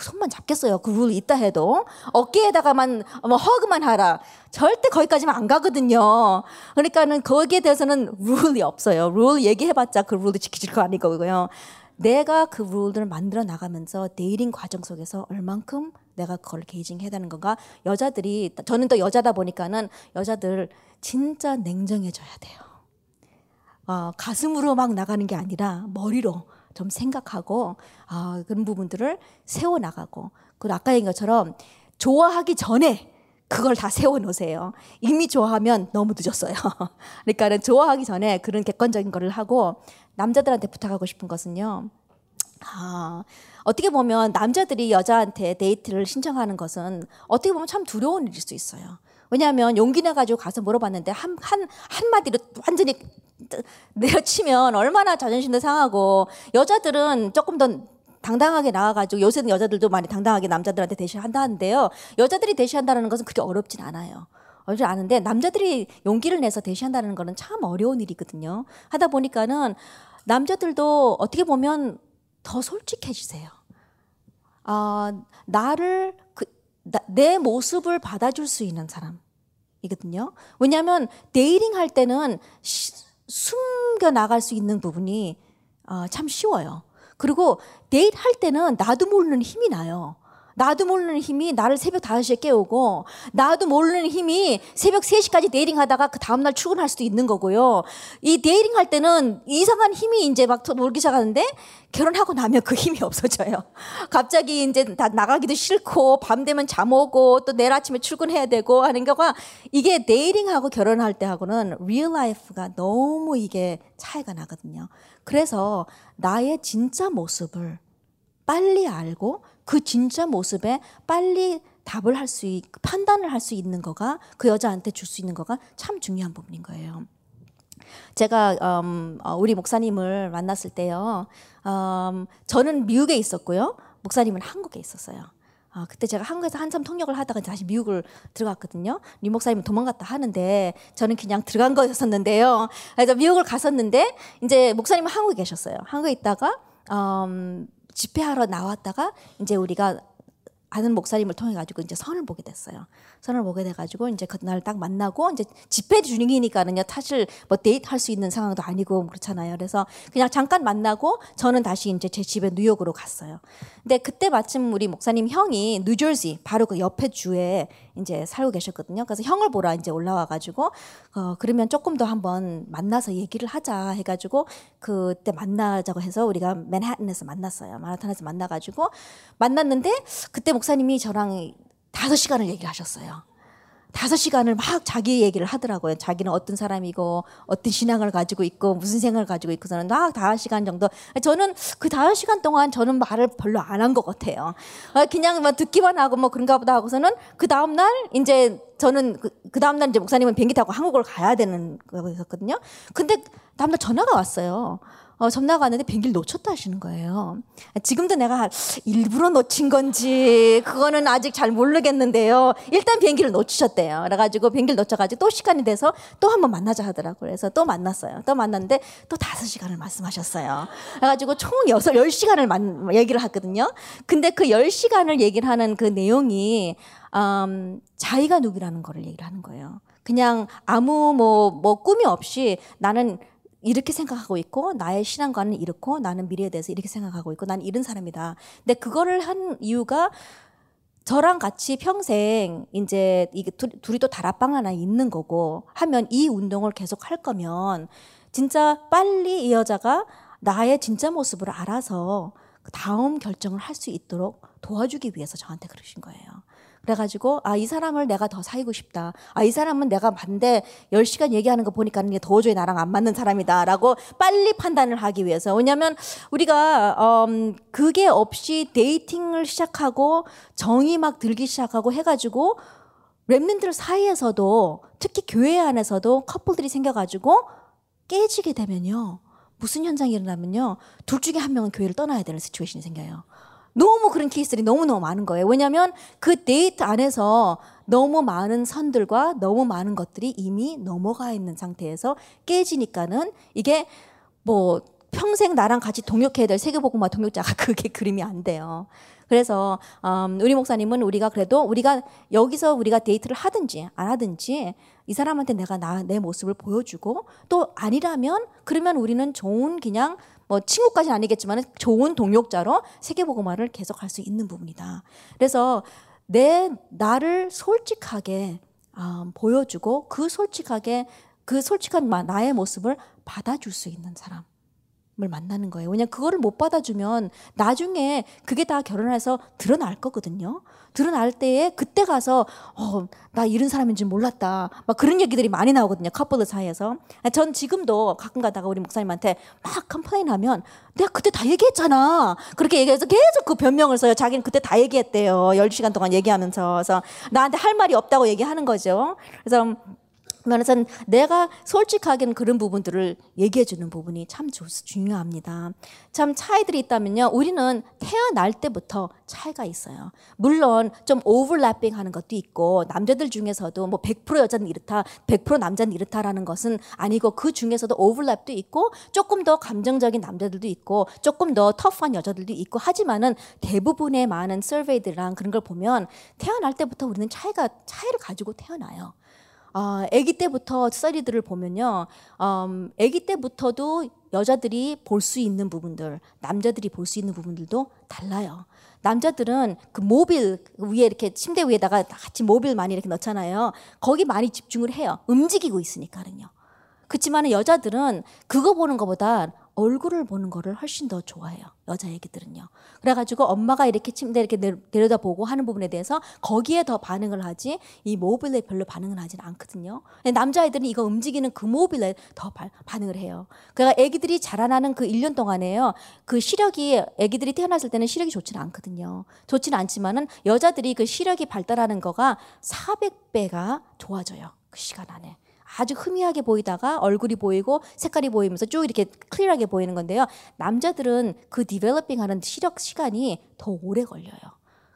손만 잡겠어요. 그 룰이 있다 해도 어깨에다가만 뭐 hug만 하라. 절대 거기까지만 안 가거든요. 그러니까는 거기에 대해서는 룰이 없어요. 룰 얘기해봤자 그 룰도 지켜질 거 아니고요. 내가 그 룰들을 만들어 나가면서 dating 과정 속에서 얼만큼 내가 그걸 gauging 해야 되는 건가? 여자들이 저는 또 여자다 보니까는 여자들 진짜 냉정해져야 돼요. 어, 가슴으로 막 나가는 게 아니라 머리로 좀 생각하고 아, 그런 부분들을 세워 나가고 그리고 아까 얘기한 것처럼 좋아하기 전에 그걸 다 세워 놓으세요. 이미 좋아하면 너무 늦었어요. 그러니까는 좋아하기 전에 그런 객관적인 거를 하고 남자들한테 부탁하고 싶은 것은요. 아, 어떻게 보면 남자들이 여자한테 데이트를 신청하는 것은 어떻게 보면 참 두려운 일일 수 있어요. 왜냐하면 용기 내가지고 가서 물어봤는데 한, 한, 한마디로 완전히 내려치면 얼마나 자존심도 상하고 여자들은 조금 더 당당하게 나와가지고 요새는 여자들도 많이 당당하게 남자들한테 대시한다는데요. 여자들이 대시한다는 것은 그렇게 어렵진 않아요. 어렵지 않은데 남자들이 용기를 내서 대시한다는 것은 참 어려운 일이거든요. 하다 보니까는 남자들도 어떻게 보면 더 솔직해지세요. 아, 나를 그, 나, 내 모습을 받아줄 수 있는 사람 이거든요. 왜냐하면 dating 할 때는 시, 숨겨 나갈 수 있는 부분이 어, 참 쉬워요. 그리고 데이트 할 때는 나도 모르는 힘이 나요. 나도 모르는 힘이 나를 새벽 5시에 깨우고 나도 모르는 힘이 새벽 3시까지 dating 하다가 그 다음날 출근할 수도 있는 거고요. 이 dating 할 때는 이상한 힘이 이제 막 놀기 시작하는데 결혼하고 나면 그 힘이 없어져요. 갑자기 이제 다 나가기도 싫고 밤 되면 잠 오고 또 내일 아침에 출근해야 되고 하는 거가 이게 dating하고 결혼할 때 하고는 real life가 너무 이게 차이가 나거든요. 그래서 나의 진짜 모습을 빨리 알고 그 진짜 모습에 빨리 답을 할 수, 있, 판단을 할 수 있는 거가 그 여자한테 줄 수 있는 거가 참 중요한 부분인 거예요. 제가 음, 어, 우리 목사님을 만났을 때요, 음, 저는 미국에 있었고요, 목사님은 한국에 있었어요. 아, 그때 제가 한국에서 한참 통역을 하다가 다시 미국을 들어갔거든요. 리 목사님은 도망갔다 하는데 저는 그냥 들어간 거였었는데요. 그래서 미국을 갔었는데 이제 목사님은 한국에 계셨어요. 한국에 있다가 음, 집회하러 나왔다가 이제 우리가 아는 목사님을 통해 가지고 이제 선을 보게 됐어요. 선을 보게 돼 가지고 이제 그날 딱 만나고 이제 집회 중이니까는요. 사실 뭐 데이트 할 수 있는 상황도 아니고 그렇잖아요. 그래서 그냥 잠깐 만나고 저는 다시 이제 제 집에 뉴욕으로 갔어요. 근데 그때 마침 우리 목사님 형이 뉴저지 바로 그 옆에 주에 이제 살고 계셨거든요. 그래서 형을 보러 이제 올라와 가지고 어 그러면 조금 더 한번 만나서 얘기를 하자 해 가지고 그때 만나자고 해서 우리가 맨하튼에서 만났어요. 마라탄에서 만나 가지고 만났는데 그때 목사님이 저랑 다섯 시간을 얘기를 하셨어요. 다섯 시간을 막 자기 얘기를 하더라고요. 자기는 어떤 사람이고 어떤 신앙을 가지고 있고 무슨 생각을 가지고 있고서는 막 다섯 시간 정도. 저는 그 다섯 시간 동안 저는 말을 별로 안 한 것 같아요. 아, 그냥 막 듣기만 하고 뭐 그런가 보다 하고서는 그 다음 날 이제 저는 그, 그 다음 날 이제 목사님은 비행기 타고 한국을 가야 되는 거였거든요. 근데 다음 날 전화가 왔어요. 어, 전화가 왔는데 비행기를 놓쳤다 하시는 거예요. 지금도 내가 일부러 놓친 건지 그거는 아직 잘 모르겠는데요. 일단 비행기를 놓치셨대요. 그래가지고 비행기를 놓쳐가지고 또 시간이 돼서 또 한번 만나자 하더라고요. 그래서 또 만났어요. 또 만났는데 또 다섯 시간을 말씀하셨어요. 그래가지고 총 여섯, 열 시간을 만, 얘기를 하거든요. 근데 그 열 시간을 얘기를 하는 그 내용이 음, 자기가 누구라는 거를 얘기를 하는 거예요. 그냥 아무 뭐, 뭐 꿈이 없이 나는 이렇게 생각하고 있고 나의 신앙관은 이렇고 나는 미래에 대해서 이렇게 생각하고 있고 나는 이런 사람이다. 근데 그거를 한 이유가 저랑 같이 평생 이제 이게 둘이 또 다락방 하나 있는 거고 하면 이 운동을 계속 할 거면 진짜 빨리 이 여자가 나의 진짜 모습을 알아서 다음 결정을 할 수 있도록 도와주기 위해서 저한테 그러신 거예요. 그래가지고 아 이 사람을 내가 더 사귀고 싶다. 아 이 사람은 내가 반대 10시간 얘기하는 거 보니까 도저히 나랑 안 맞는 사람이다라고 빨리 판단을 하기 위해서 왜냐하면 우리가 음 그게 없이 데이팅을 시작하고 정이 막 들기 시작하고 해가지고 랩민들 사이에서도 특히 교회 안에서도 커플들이 생겨가지고 깨지게 되면요 무슨 현상이 일어나면요 둘 중에 한 명은 교회를 떠나야 되는 시츄에이션이 생겨요. 너무 그런 케이스들이 너무너무 많은 거예요. 왜냐하면 그 데이트 안에서 너무 많은 선들과 너무 많은 것들이 이미 넘어가 있는 상태에서 깨지니까는 이게 뭐 평생 나랑 같이 동역해야 될 세계복음화 동역자가 그게 그림이 안 돼요. 그래서 음, 우리 목사님은 우리가 그래도 우리가 여기서 우리가 데이트를 하든지 안 하든지 이 사람한테 내가 나 내 모습을 보여주고 또 아니라면 그러면 우리는 좋은 그냥 뭐 친구까지는 아니겠지만 좋은 동역자로 세계보고말을 계속할 수 있는 부분이다. 그래서 내 나를 솔직하게 어, 보여주고 그 솔직하게 그 솔직한 나의 모습을 받아줄 수 있는 사람. 을 만나는 거예요. 왜냐면 그거를 못 받아주면 나중에 그게 다 결혼해서 드러날 거거든요. 드러날 때에 그때 가서 어, 나 이런 사람인 줄 몰랐다. 막 그런 얘기들이 많이 나오거든요. 커플들 사이에서. 전 지금도 가끔 가다가 우리 목사님한테 막 complain 하면 내가 그때 다 얘기했잖아. 그렇게 얘기해서 계속 그 변명을 써요. 자기는 그때 다 얘기했대요. 10시간 동안 얘기하면서. 그래서 나한테 할 말이 없다고 얘기하는 거죠. 그래서 그래서 내가 솔직하게는 그런 부분들을 얘기해 주는 부분이 참 중요합니다. 참 차이들이 있다면요. 우리는 태어날 때부터 차이가 있어요. 물론 좀 오버래핑 하는 것도 있고 남자들 중에서도 뭐 100% 여자는 이렇다, 100% 남자는 이렇다라는 것은 아니고 그 중에서도 오버랩도 있고 조금 더 감정적인 남자들도 있고 조금 더 터프한 여자들도 있고 하지만은 대부분의 많은 서베이들랑 그런 걸 보면 태어날 때부터 우리는 차이가 차이를 가지고 태어나요. 어, 아기 때부터 스터디들을 보면요, 음, 아기 때부터도 여자들이 볼 수 있는 부분들, 남자들이 볼 수 있는 부분들도 달라요. 남자들은 그 모빌 위에 이렇게 침대 위에다가 같이 모빌 많이 이렇게 넣잖아요. 거기 많이 집중을 해요. 움직이고 있으니까는요. 그렇지만 여자들은 그거 보는 것보다 얼굴을 보는 거를 훨씬 더 좋아해요. 여자 애기들은요. 그래가지고 엄마가 이렇게 침대 이렇게 내려다 보고 하는 부분에 대해서 거기에 더 반응을 하지 이 모빌에 별로 반응을 하지는 않거든요. 남자애들은 이거 움직이는 그 모빌에 더 바, 반응을 해요. 그러니까 애기들이 자라나는 그 1년 동안에요. 그 시력이 애기들이 태어났을 때는 시력이 좋지는 않거든요. 좋지는 않지만은 여자들이 그 시력이 발달하는 거가 400배가 좋아져요. 그 시간 안에. 아주 희미하게 보이다가 얼굴이 보이고 색깔이 보이면서 쭉 이렇게 clear하게 보이는 건데요. 남자들은 그 developing 하는 시력 시간이 더 오래 걸려요.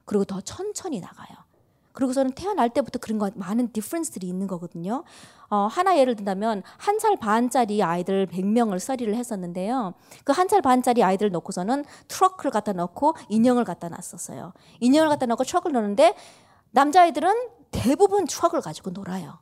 그리고 더 천천히 나가요. 그리고서는 태어날 때부터 그런 거 많은 difference들이 있는 거거든요. 어, 하나 예를 든다면 한 살 반짜리 아이들 100명을 서리를 했었는데요. 그 한 살 반짜리 아이들 놓고서는 트럭을 갖다 놓고 인형을 갖다 놨었어요. 인형을 갖다 놓고 트럭을 놓는데 남자아이들은 대부분 트럭을 가지고 놀아요.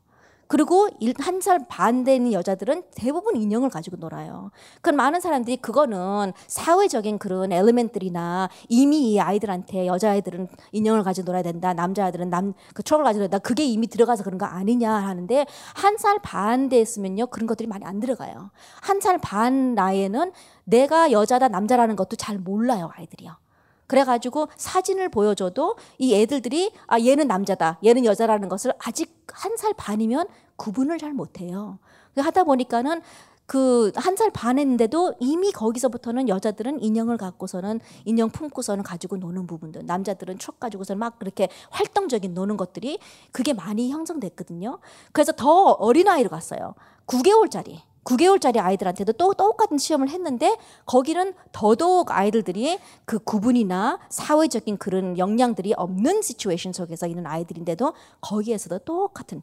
그리고 한 살 반 되는 여자들은 대부분 인형을 가지고 놀아요. 그런 많은 사람들이 그거는 사회적인 그런 element들이나 이미 이 아이들한테 여자아이들은 인형을 가지고 놀아야 된다. 남자아이들은 남, 그 트럭을 가지고 놀아야 된다. 그게 이미 들어가서 그런 거 아니냐 하는데 한 살 반 됐으면요. 그런 것들이 많이 안 들어가요. 한 살 반 나이에는 내가 여자다 남자라는 것도 잘 몰라요, 아이들이요. 그래가지고 사진을 보여줘도 이 애들들이 아 얘는 남자다 얘는 여자라는 것을 아직 한 살 반이면 구분을 잘 못해요. 하다 보니까는 그 한 살 반했는데도 이미 거기서부터는 여자들은 인형을 갖고서는 인형 품고서는 가지고 노는 부분들 남자들은 촉 가지고서 막 그렇게 활동적인 노는 것들이 그게 많이 형성됐거든요. 그래서 더 어린 아이로 갔어요. 9개월짜리 9개월짜리 아이들한테도 또 똑같은 시험을 했는데 거기는 더더욱 아이들들이 그 구분이나 사회적인 그런 역량들이 없는 시츄에이션 속에서 있는 아이들인데도 거기에서도 똑같은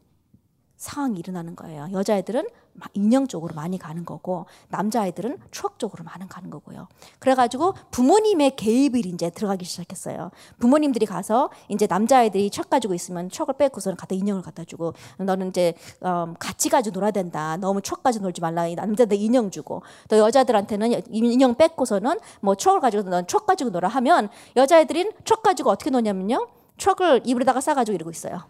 상황이 일어나는 거예요. 여자애들은 인형 쪽으로 많이 가는 거고 남자아이들은 추억 쪽으로 많이 가는 거고요. 그래가지고 부모님의 개입이 이제 들어가기 시작했어요. 부모님들이 가서 이제 남자아이들이 척 가지고 있으면 척을 빼고서는 갖다 인형을 갖다 주고 너는 이제 음, 같이 가지고 놀아야 된다. 너무 척 가지고 놀지 말라. 남자들 인형 주고 또 여자들한테는 인형 뺏고서는 뭐 척을 가지고 넌척 가지고 놀아 하면 여자애들은 척 가지고 어떻게 노냐면요. 척을 입으로다가 싸가지고 이러고 있어요.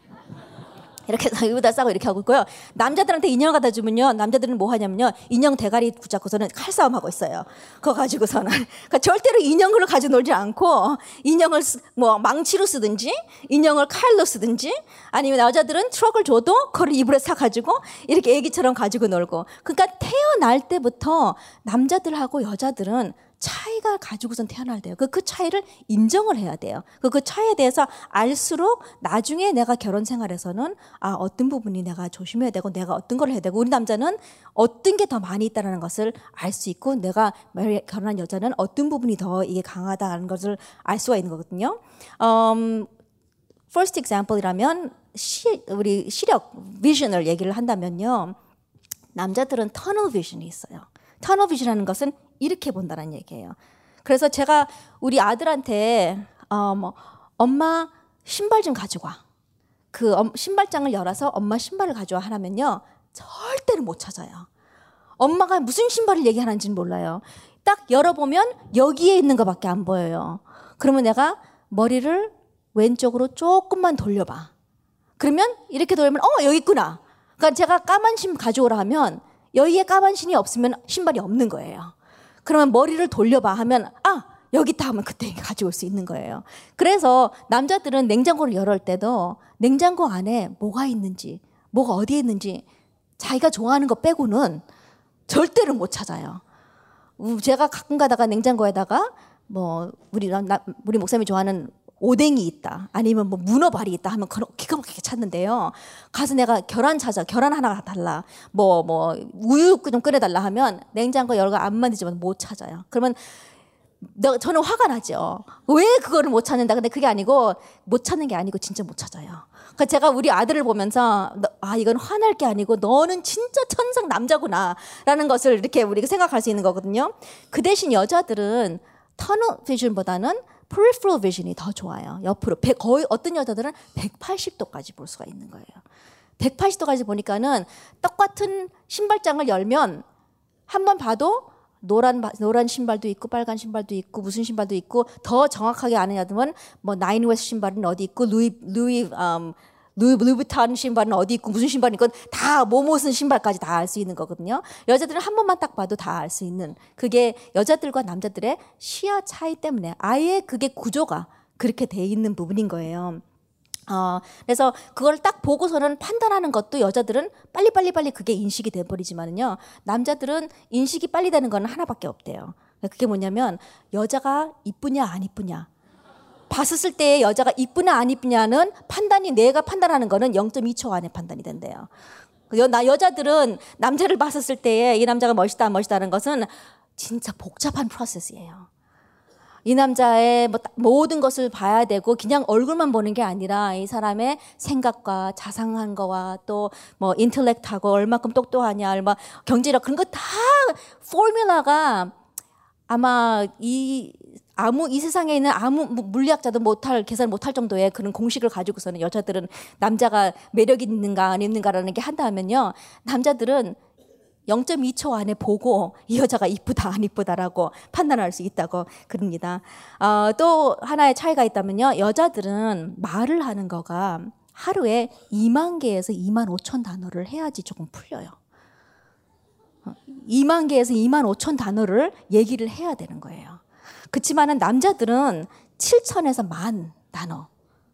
이렇게 여기다 싸고 이렇게 하고 있고요. 남자들한테 인형을 갖다 주면요. 남자들은 뭐 하냐면요. 인형 대가리 붙잡고서는 칼싸움 하고 있어요. 그거 가지고서는. 그러니까 절대로 인형을 가지고 놀지 않고 인형을 쓰, 뭐 망치로 쓰든지 인형을 칼로 쓰든지 아니면 여자들은 트럭을 줘도 그걸 입으로 싸가지고 이렇게 애기처럼 가지고 놀고. 그러니까 태어날 때부터 남자들하고 여자들은 차이가 가지고선 태어날 때요. 그, 그 차이를 인정을 해야 돼요. 그, 그 차이에 대해서 알수록 나중에 내가 결혼 생활에서는 아, 어떤 부분이 내가 조심해야 되고 내가 어떤 걸 해야 되고 우리 남자는 어떤 게 더 많이 있다는 것을 알 수 있고 내가 결혼한 여자는 어떤 부분이 더 이게 강하다는 것을 알 수가 있는 거거든요. um, first example이라면 시, 우리 시력, vision을 얘기를 한다면요. 남자들은 터널 비전이 있어요. 터널 비전이라는 것은 이렇게 본다는 얘기예요. 그래서 제가 우리 아들한테 어, 뭐, 엄마 신발 좀 가져와. 그 신발장을 열어서 엄마 신발을 가져와 하라면요. 절대로 못 찾아요. 엄마가 무슨 신발을 얘기하는지는 몰라요. 딱 열어보면 여기에 있는 것밖에 안 보여요. 그러면 내가 머리를 왼쪽으로 조금만 돌려봐. 그러면 이렇게 돌면 어 여기 있구나. 그러니까 제가 까만 신 가져오라 하면 여기에 까만 신이 없으면 신발이 없는 거예요. 그러면 머리를 돌려봐 하면 아 여기 있다 하면 그때 가지고 올수 있는 거예요. 그래서 남자들은 냉장고를 열을 때도 냉장고 안에 뭐가 있는지 뭐가 어디에 있는지 자기가 좋아하는 거 빼고는 절대로 못 찾아요. 제가 가끔 가다가 냉장고에다가 뭐 우리 우리 목사님이 좋아하는 오뎅이 있다. 아니면 뭐 문어발이 있다 하면 기가 막히게 찾는데요. 가서 내가 계란 찾아. 계란 하나 달라. 뭐, 뭐, 우유 좀 끓여달라 하면 냉장고 여러 가안 만지지만 못 찾아요. 그러면 내가, 저는 화가 나죠. 왜 그거를 못 찾는다. 근데 그게 아니고 못 찾는 게 아니고 진짜 못 찾아요. 그러니까 제가 우리 아들을 보면서 아 이건 화날 게 아니고 너는 진짜 천상 남자구나라는 것을 이렇게 우리가 생각할 수 있는 거거든요. 그 대신 여자들은 터널 비전보다는 peripheral vision이 더 좋아요. 옆으로 거의 어떤 여자들은 180도까지 볼 수가 있는 거예요. 180도까지 보니까는 똑같은 신발장을 열면 한 번 봐도 노란 노란 신발도 있고 빨간 신발도 있고 무슨 신발도 있고 더 정확하게 아는 여자들은 뭐 Nine West 신발은 어디 있고 루이 루이 음, 루이, Louis Vuitton 신발은 어디 있고 무슨 신발이 있고 다 뭐무슨 신발까지 다 알 수 있는 거거든요. 여자들은 한 번만 딱 봐도 다 알 수 있는 그게 여자들과 남자들의 시야 차이 때문에 아예 그게 구조가 그렇게 돼 있는 부분인 거예요. 어, 그래서 그걸 딱 보고서는 판단하는 것도 여자들은 빨리빨리빨리 그게 인식이 돼버리지만은요, 남자들은 인식이 빨리 되는 건 하나밖에 없대요. 그게 뭐냐면, 여자가 이쁘냐, 안 이쁘냐. 봤었을 때 여자가 이쁘냐 안 이쁘냐는 판단이 내가 판단하는 거는 0.2초 안에 판단이 된대요. 나 여자들은 남자를 봤었을 때에 이 남자가 멋있다 멋있다는 것은 진짜 복잡한 프로세스예요. 이 남자의 뭐 모든 것을 봐야 되고 그냥 얼굴만 보는 게 아니라 이 사람의 생각과 자상한 거와 또 뭐 인텔렉트하고 얼마큼 똑똑하냐, 얼마 경제력 그런 거 다 포뮬라가 아마 이 아무 이 세상에 있는 아무 물리학자도 못할 계산 못할 정도의 그런 공식을 가지고서는 여자들은 남자가 매력 있는가 안 있는가라는 게 한다면요 남자들은 0.2초 안에 보고 이 여자가 이쁘다 안 이쁘다라고 판단할 수 있다고 그럽니다. 어, 또 하나의 차이가 있다면요 여자들은 말을 하는 거가 하루에 2만 개에서 2만 5천 단어를 해야지 조금 풀려요. 2만 개에서 2만 5천 단어를 얘기를 해야 되는 거예요. 그렇지만은 남자들은 7천에서 만 단어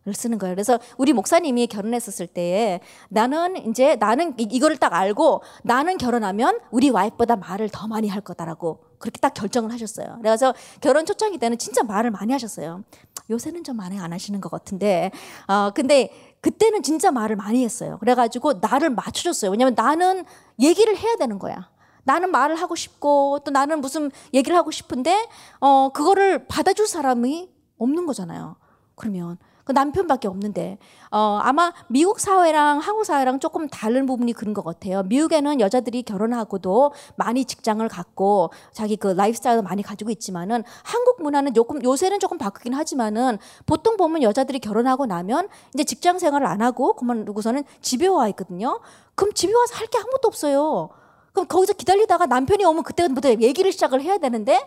를 쓰는 거예요. 그래서 우리 목사님이 결혼했었을 때에 나는 이제 나는 이거를 딱 알고 나는 결혼하면 우리 와이프보다 말을 더 많이 할 거다라고 그렇게 딱 결정을 하셨어요. 그래서 결혼 초창기 때는 진짜 말을 많이 하셨어요. 요새는 좀 많이 안 하시는 것 같은데, 어 근데 그때는 진짜 말을 많이 했어요. 그래가지고 나를 맞춰줬어요. 왜냐면 나는 얘기를 해야 되는 거야. 나는 말을 하고 싶고 또 나는 무슨 얘기를 하고 싶은데 어 그거를 받아줄 사람이 없는 거잖아요. 그러면 그 남편밖에 없는데 어, 아마 미국 사회랑 한국 사회랑 조금 다른 부분이 그런 것 같아요. 미국에는 여자들이 결혼하고도 많이 직장을 갖고 자기 그 라이프스타일을 많이 가지고 있지만은 한국 문화는 조금 요새는 조금 바뀌긴 하지만은 보통 보면 여자들이 결혼하고 나면 이제 직장 생활을 안 하고 그만 두고서는 집에 와 있거든요. 그럼 집에 와서 할 게 아무것도 없어요. 그럼 거기서 기다리다가 남편이 오면 그때부터 얘기를 시작을 해야 되는데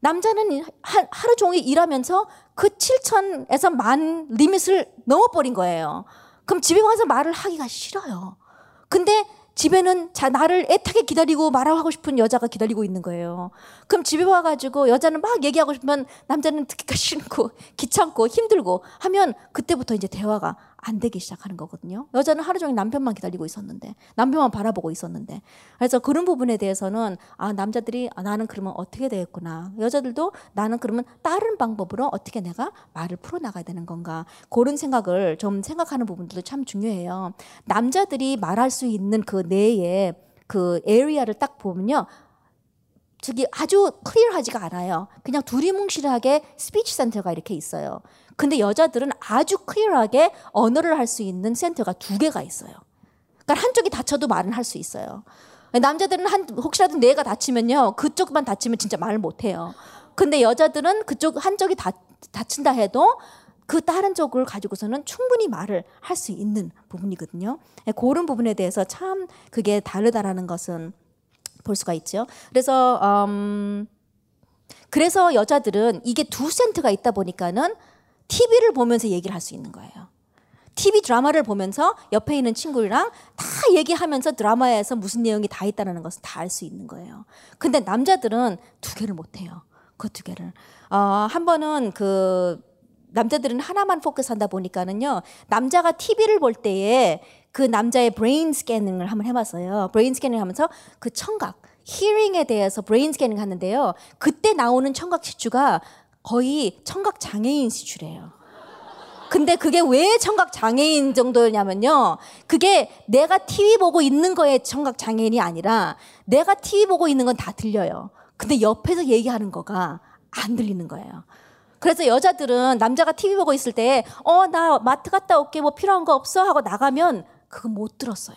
남자는 하, 하루 종일 일하면서 그 7천에서 만 리밋을 넘어버린 거예요. 그럼 집에 와서 말을 하기가 싫어요. 근데 집에는 자 나를 애타게 기다리고 말하고 싶은 여자가 기다리고 있는 거예요. 그럼 집에 와가지고 여자는 막 얘기하고 싶으면 남자는 듣기가 싫고 귀찮고 힘들고 하면 그때부터 이제 대화가 안 되기 시작하는 거거든요. 여자는 하루 종일 남편만 기다리고 있었는데 남편만 바라보고 있었는데 그래서 그런 부분에 대해서는 아 남자들이 아, 나는 그러면 어떻게 되겠구나. 여자들도 나는 그러면 다른 방법으로 어떻게 내가 말을 풀어 나가야 되는 건가 그런 생각을 좀 생각하는 부분들도 참 중요해요. 남자들이 말할 수 있는 그 내에 그 area를 딱 보면요. 저기 아주 clear하지가 않아요. 그냥 두리뭉실하게 speech center가 이렇게 있어요. 근데 여자들은 아주 clear하게 언어를 할 수 있는 센터가 두 개가 있어요. 그러니까 한쪽이 다쳐도 말은 할 수 있어요. 남자들은 한 혹시라도 뇌가 다치면요. 그쪽만 다치면 진짜 말을 못 해요. 근데 여자들은 그쪽 한쪽이 다, 다친다 해도 그 다른 쪽을 가지고서는 충분히 말을 할 수 있는 부분이거든요. 예, 그런 부분에 대해서 참 그게 다르다라는 것은 볼 수가 있죠. 그래서 음, 그래서 여자들은 이게 두 센트가 있다 보니까는 TV를 보면서 얘기를 할 수 있는 거예요. TV 드라마를 보면서 옆에 있는 친구랑 다 얘기하면서 드라마에서 무슨 내용이 다 있다는 것을 다 알 수 있는 거예요. 근데 남자들은 두 개를 못 해요. 그 두 개를. 어, 한 번은 그 남자들은 하나만 포커스한다 보니까는요. 남자가 TV를 볼 때에 그 남자의 brain scanning을 한번 해봤어요. brain scanning 하면서 그 청각, hearing에 대해서 brain scanning 하는데요. 그때 나오는 청각 지수가 거의 청각 장애인 지수래요. 근데 그게 왜 청각 장애인 정도냐면요. 그게 내가 TV 보고 있는 거에 청각 장애인이 아니라 내가 TV 보고 있는 건 다 들려요. 근데 옆에서 얘기하는 거가 안 들리는 거예요. 그래서 여자들은 남자가 TV 보고 있을 때, 어, 나 마트 갔다 올게, 뭐 필요한 거 없어? 하고 나가면 그거 못 들었어요.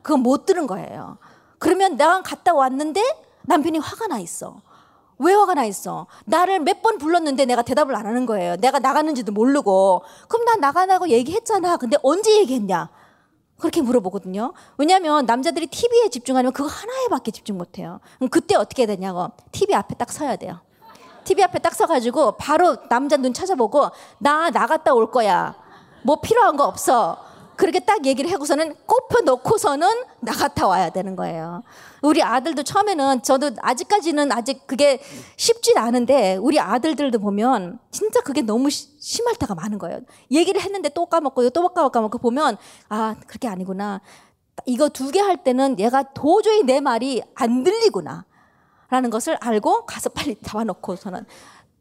그거 못 들은 거예요. 그러면 내가 갔다 왔는데 남편이 화가 나 있어. 왜 화가 나 있어? 나를 몇 번 불렀는데 내가 대답을 안 하는 거예요. 내가 나가는지도 모르고. 그럼 난 나가라고 얘기했잖아. 근데 언제 얘기했냐? 그렇게 물어보거든요. 왜냐하면 남자들이 TV에 집중하면 그거 하나에밖에 집중 못해요. 그럼 그때 어떻게 되냐고 TV 앞에 딱 서야 돼요. TV 앞에 딱 서가지고 바로 남자 눈 찾아보고 나 나갔다 올 거야. 뭐 필요한 거 없어. 그렇게 딱 얘기를 하고서는 꼽혀 놓고서는 나갔다 와야 되는 거예요. 우리 아들도 처음에는 저도 아직까지는 아직 그게 쉽진 않은데 우리 아들들도 보면 진짜 그게 너무 심할 때가 많은 거예요. 얘기를 했는데 또 까먹고 또 까먹고 보면 아 그렇게 아니구나. 이거 두 개 할 때는 얘가 도저히 내 말이 안 들리구나. 라는 것을 알고 가서 빨리 잡아놓고서는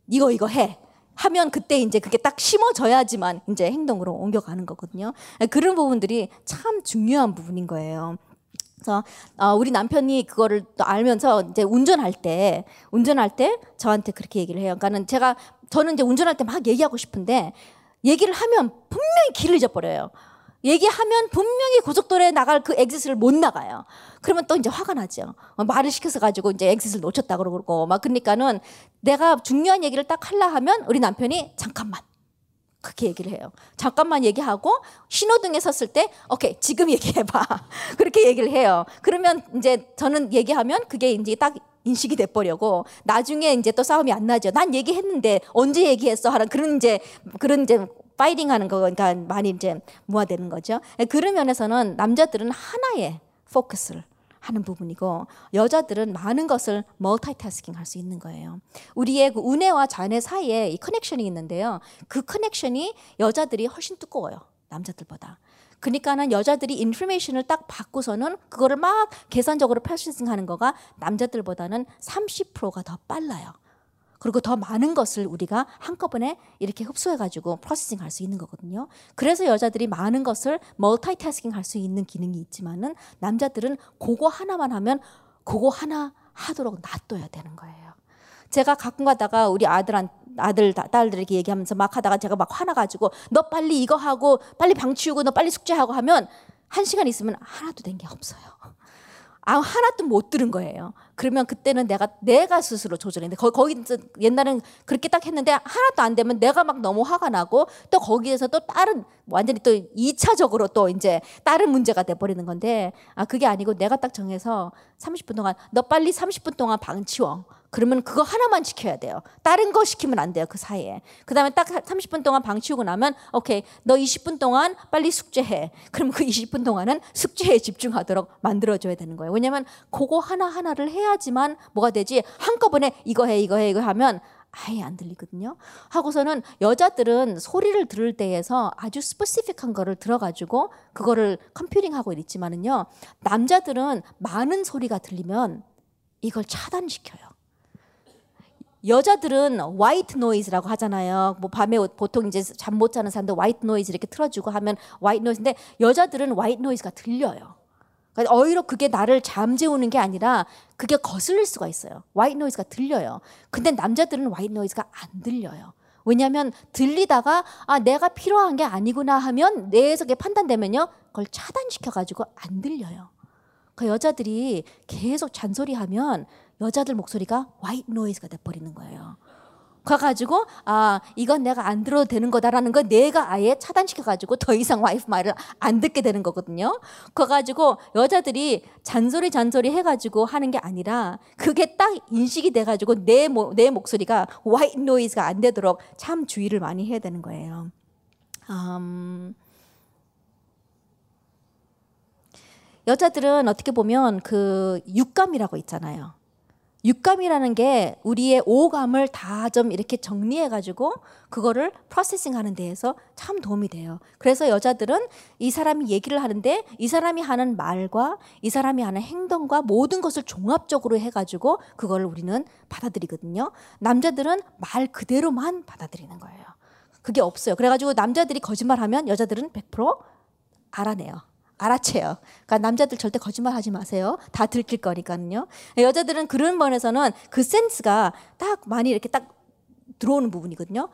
이거 이거 해. 하면 그때 이제 그게 딱 심어져야지만 이제 행동으로 옮겨가는 거거든요. 그런 부분들이 참 중요한 부분인 거예요. 그래서 어, 우리 남편이 그거를 또 알면서 이제 운전할 때 운전할 때 저한테 그렇게 얘기를 해요. 그러니까는 제가 저는 이제 운전할 때 막 얘기하고 싶은데 얘기를 하면 분명히 길을 잊어버려요. 얘기하면 분명히 고속도로에 나갈 그 엑시스를 못 나가요. 그러면 또 이제 화가 나죠. 어, 말을 시켜서 가지고 이제 엑시스를 놓쳤다 그러고 막 그러니까는 내가 중요한 얘기를 딱 하려 하면 우리 남편이 잠깐만 그렇게 얘기를 해요. 잠깐만 얘기하고 신호등에 섰을 때 오케이 지금 얘기해봐 그렇게 얘기를 해요. 그러면 이제 저는 얘기하면 그게 이제 딱 인식이 돼버리고 나중에 이제 또 싸움이 안 나죠. 난 얘기했는데 언제 얘기했어 하는 그런 이제 그런 이제 fighting 하는 거 그러니까 많이 이제 무마되는 거죠. 그런 면에서는 남자들은 하나의 포커스를 하는 부분이고 여자들은 많은 것을 멀티태스킹 할 수 있는 거예요. 우리의 그 우뇌와 좌뇌 사이에 이 connection이 있는데요. 그 connection이 여자들이 훨씬 두꺼워요. 남자들보다. 그러니까는 여자들이 information을 딱 받고서는 그거를 막 계산적으로 processing하는 거가 남자들보다는 30%가 더 빨라요. 그리고 더 많은 것을 우리가 한꺼번에 이렇게 흡수해가지고 processing 할 수 있는 거거든요. 그래서 여자들이 많은 것을 멀티태스킹 할 수 있는 기능이 있지만은 남자들은 그거 하나만 하면 그거 하나 하도록 놔둬야 되는 거예요. 제가 가끔 가다가 우리 아들한 아들 딸들에게 얘기하면서 막 하다가 제가 막 화나가지고 너 빨리 이거 하고 빨리 방 치우고 너 빨리 숙제하고 하면 한 시간 있으면 하나도 된 게 없어요. 아 하나도 못 들은 거예요. 그러면 그때는 내가 내가 스스로 조절했는데 거, 거기 옛날엔 그렇게 딱 했는데 하나도 안 되면 내가 막 너무 화가 나고 또 거기에서 또 다른 완전히 또 2차적으로 또 이제 다른 문제가 돼 버리는 건데 아 그게 아니고 내가 딱 정해서 30분 동안 너 빨리 30분 동안 방 치워. 그러면 그거 하나만 지켜야 돼요. 다른 거 시키면 안 돼요. 그 사이에. 그 다음에 딱 30분 동안 방 치우고 나면, 오케이, 너 20분 동안 빨리 숙제해. 그럼 그 20분 동안은 숙제에 집중하도록 만들어줘야 되는 거예요. 왜냐면 그거 하나하나를 해야 지만 뭐가 되지. 한꺼번에 이거 해, 이거 해, 이거 하면 아예 안 들리거든요. 하고서는 여자들은 소리를 들을 때에서 아주 specific한 거를 들어가지고 그거를 computing하고 있지만은요. 남자들은 많은 소리가 들리면 이걸 차단시켜요. 여자들은 white noise라고 하잖아요. 뭐 밤에 보통 이제 잠 못 자는 사람들 white noise 이렇게 틀어주고 하면 white noise인데 여자들은 white noise가 들려요. 그러니까 오히려 그게 나를 잠재우는 게 아니라 그게 거슬릴 수가 있어요. 화이트 노이즈가 들려요. 근데 남자들은 화이트 노이즈가 안 들려요. 왜냐하면 들리다가 아 내가 필요한 게 아니구나 하면 뇌에서 그게 판단되면요 그걸 차단시켜 가지고 안 들려요. 그 여자들이 계속 잔소리하면 여자들 목소리가 화이트 노이즈가 돼 버리는 거예요. 가가지고 아 이건 내가 안 들어도 되는 거다라는 걸 내가 아예 차단시켜가지고 더 이상 와이프 말을 안 듣게 되는 거거든요. 그가지고 여자들이 잔소리 잔소리 해가지고 하는 게 아니라 그게 딱 인식이 돼가지고 내, 내 목소리가 화이트 노이즈가 안 되도록 참 주의를 많이 해야 되는 거예요. 음, 여자들은 어떻게 보면 그 육감이라고 있잖아요. 육감이라는 게 우리의 오감을 다 좀 이렇게 정리해 가지고 그거를 프로세싱 하는 데에서 참 도움이 돼요. 그래서 여자들은 이 사람이 얘기를 하는데 이 사람이 하는 말과 이 사람이 하는 행동과 모든 것을 종합적으로 해 가지고 그걸 우리는 받아들이거든요. 남자들은 말 그대로만 받아들이는 거예요. 그게 없어요. 그래 가지고 남자들이 거짓말하면 여자들은 100% 알아내요. 알아채요. 그러니까 남자들 절대 거짓말 하지 마세요. 다 들킬 거니까요. 여자들은 그런 면에서는 그 센스가 딱 많이 이렇게 딱 들어오는 부분이거든요.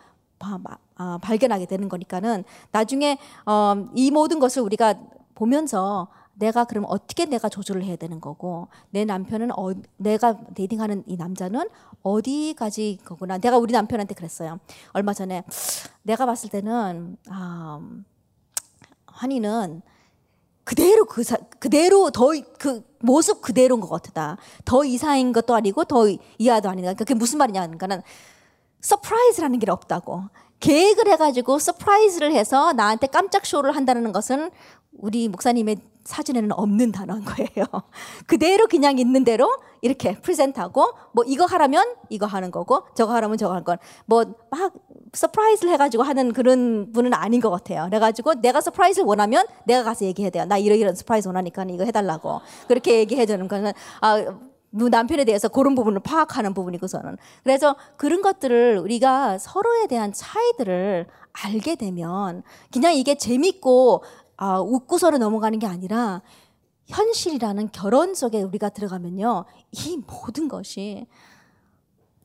아, 발견하게 되는 거니까는 나중에 어, 이 모든 것을 우리가 보면서 내가 그럼 어떻게 내가 조절을 해야 되는 거고 내 남편은 어, 내가 데이팅하는 이 남자는 어디까지 거구나 내가 우리 남편한테 그랬어요 얼마 전에 내가 봤을 때는 아, 환희는 그대로 그 사, 그대로 더 그 모습 그대로인 것 같다. 더 이상인 것도 아니고 더 이하도 아니다. 그러니까 그게 무슨 말이냐 그러니까는 surprise라는 게 없다고. 계획을 해가지고 surprise를 해서 나한테 깜짝 쇼를 한다는 것은 우리 목사님의 사전에는 없는 단어인 거예요. 그대로 그냥 있는 대로 이렇게 present하고 뭐 이거 하라면 이거 하는 거고 저거 하라면 저거 하는 건 뭐 막 surprise를 해가지고 하는 그런 분은 아닌 것 같아요. 그래가지고 내가 surprise를 원하면 내가 가서 얘기해야 돼요. 나 이런 이런 surprise 원하니까 이거 해달라고 그렇게 얘기해 주는 거는 아 남편에 대해서 그런 부분을 파악하는 부분이고 저는 그래서 그런 것들을 우리가 서로에 대한 차이들을 알게 되면 그냥 이게 재밌고 아, 웃고서는 넘어가는 게 아니라 현실이라는 결혼 속에 우리가 들어가면요. 이 모든 것이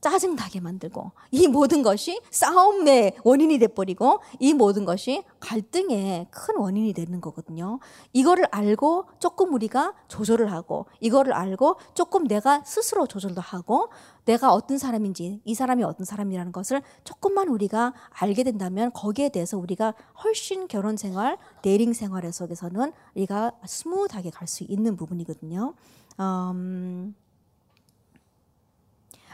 짜증나게 만들고 이 모든 것이 싸움의 원인이 돼버리고 이 모든 것이 갈등의 큰 원인이 되는 거거든요. 이거를 알고 조금 우리가 조절을 하고 이거를 알고 조금 내가 스스로 조절도 하고 내가 어떤 사람인지 이 사람이 어떤 사람이라는 것을 조금만 우리가 알게 된다면 거기에 대해서 우리가 훨씬 결혼 생활, dating 생활 속에서는 우리가 smooth하게 갈 수 있는 부분이거든요. 음,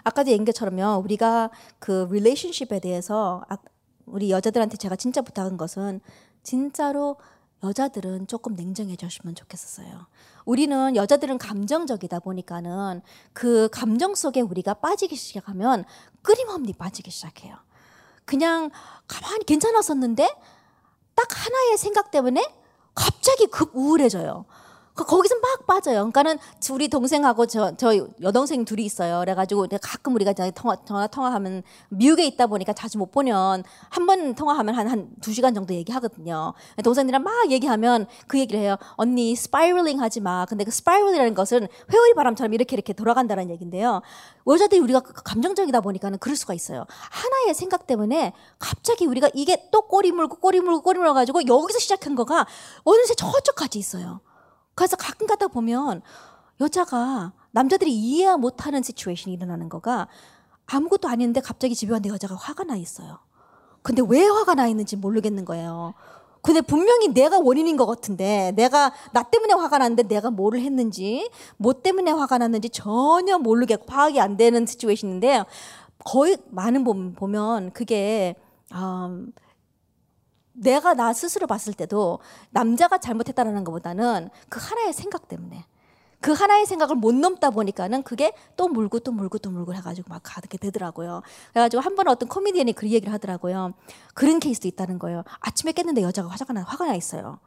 아까도 얘기한 것처럼요. 우리가 그 relationship에 대해서 아, 우리 여자들한테 제가 진짜 부탁한 것은 진짜로 여자들은 조금 냉정해 졌으면 좋겠었어요. 우리는 여자들은 감정적이다 보니까는 그 감정 속에 우리가 빠지기 시작하면 끊임없이 빠지기 시작해요. 그냥 가만히 괜찮았었는데 딱 하나의 생각 때문에 갑자기 급 우울해져요. 그 거기서 막 빠져요. 그러니까는 우리 동생하고 저, 저 여동생 둘이 있어요. 그래가지고 가끔 우리가 통화, 전화 통화하면 미국에 있다 보니까 자주 못 보면 한 번 통화하면 한, 한 두 시간 정도 얘기하거든요. 동생들이랑 막 얘기하면 그 얘기를 해요. 언니 spiraling 하지 마. 근데 그 spiral이라는 것은 회오리 바람처럼 이렇게 이렇게 돌아간다는 얘기인데요. 여자들이 우리가 그 감정적이다 보니까는 그럴 수가 있어요. 하나의 생각 때문에 갑자기 우리가 이게 또 꼬리 물고 꼬리 물고 꼬리 물어가지고 여기서 시작한 거가 어느새 저쪽까지 있어요. 그래서 가끔 가다 보면 여자가 남자들이 이해 못하는 시츄에이션이 일어나는 거가 아무것도 아닌데 갑자기 집에 왔는데 여자가 화가 나 있어요. 근데 왜 화가 나 있는지 모르겠는 거예요. 근데 분명히 내가 원인인 것 같은데 내가 나 때문에 화가 났는데 내가 뭐를 했는지 뭐 때문에 화가 났는지 전혀 모르게 파악이 안 되는 시츄에이션인데 거의 많은 보면 그게 음, 내가 나 스스로 봤을 때도 남자가 잘못했다는 것보다는 그 하나의 생각 때문에 그 하나의 생각을 못 넘다 보니까는 그게 또 물고 또 물고 또 물고 해가지고 막 가게 되더라고요. 그래가지고 한 번 어떤 코미디언이 그 얘기를 하더라고요. 그런 케이스도 있다는 거예요. 아침에 깼는데 여자가 화가 나, 화가 나 있어요.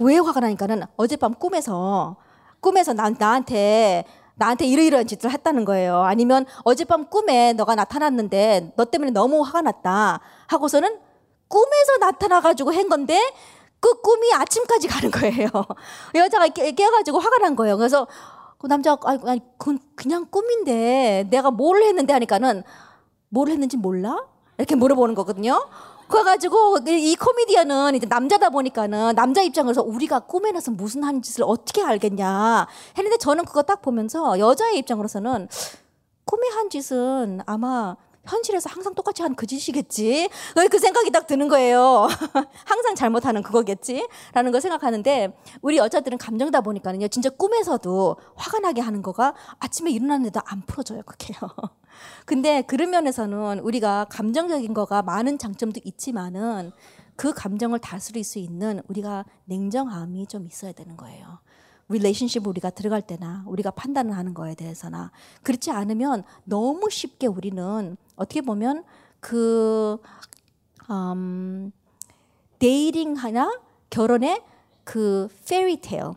왜 화가 나니까는 어젯밤 꿈에서 꿈에서 나, 나한테 나한테 이러이러한 짓을 했다는 거예요. 아니면 어젯밤 꿈에 너가 나타났는데 너 때문에 너무 화가 났다 하고서는 꿈에서 나타나가지고 한 건데 그 꿈이 아침까지 가는 거예요. 여자가 깨, 깨가지고 화가 난 거예요. 그래서 그 남자가 아니, 아니 그건 그냥 꿈인데 내가 뭘 했는데 하니까는 뭘 했는지 몰라? 이렇게 물어보는 거거든요. 그래가지고 이 코미디언은 이제 남자다 보니까는 남자 입장에서 우리가 꿈에 나서 무슨 한 짓을 어떻게 알겠냐 했는데 저는 그거 딱 보면서 여자의 입장으로서는 꿈에 한 짓은 아마 현실에서 항상 똑같이 하는 그 짓이겠지. 그 생각이 딱 드는 거예요. 항상 잘못하는 그거겠지. 라는 걸 생각하는데 우리 여자들은 감정다 보니까는요. 진짜 꿈에서도 화가 나게 하는 거가 아침에 일어났는데도 안 풀어져요. 그게요. 근데 그런 면에서는 우리가 감정적인 거가 많은 장점도 있지만은 그 감정을 다스릴 수 있는 우리가 냉정함이 좀 있어야 되는 거예요. 릴레이션십 우리가 들어갈 때나 우리가 판단을 하는 거에 대해서나 그렇지 않으면 너무 쉽게 우리는 어떻게 보면 그 음, dating 하나 결혼의 그 fairy tale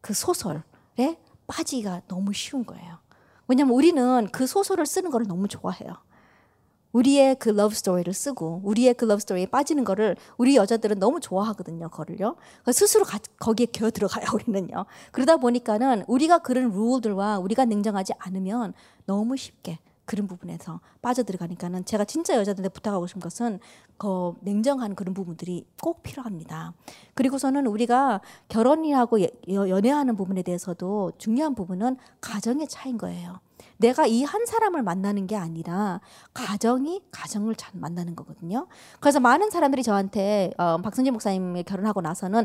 그 소설에 빠지기가 너무 쉬운 거예요. 왜냐면 우리는 그 소설을 쓰는 걸 너무 좋아해요. 우리의 그 love story를 쓰고 우리의 그 love story에 빠지는 거를 우리 여자들은 너무 좋아하거든요. 거를요. 스스로 가, 거기에 겨 들어가요. 우리는요. 그러다 보니까는 우리가 그런 룰들과 우리가 냉정하지 않으면 너무 쉽게 그런 부분에서 빠져들어가니까는 제가 진짜 여자들한테 부탁하고 싶은 것은 그 냉정한 그런 부분들이 꼭 필요합니다. 그리고서는 우리가 결혼이하고 연애하는 부분에 대해서도 중요한 부분은 가정의 차인 거예요. 내가 이 한 사람을 만나는 게 아니라 가정이 가정을 잘 만나는 거거든요. 그래서 많은 사람들이 저한테 어, 박성진 목사님이 결혼하고 나서는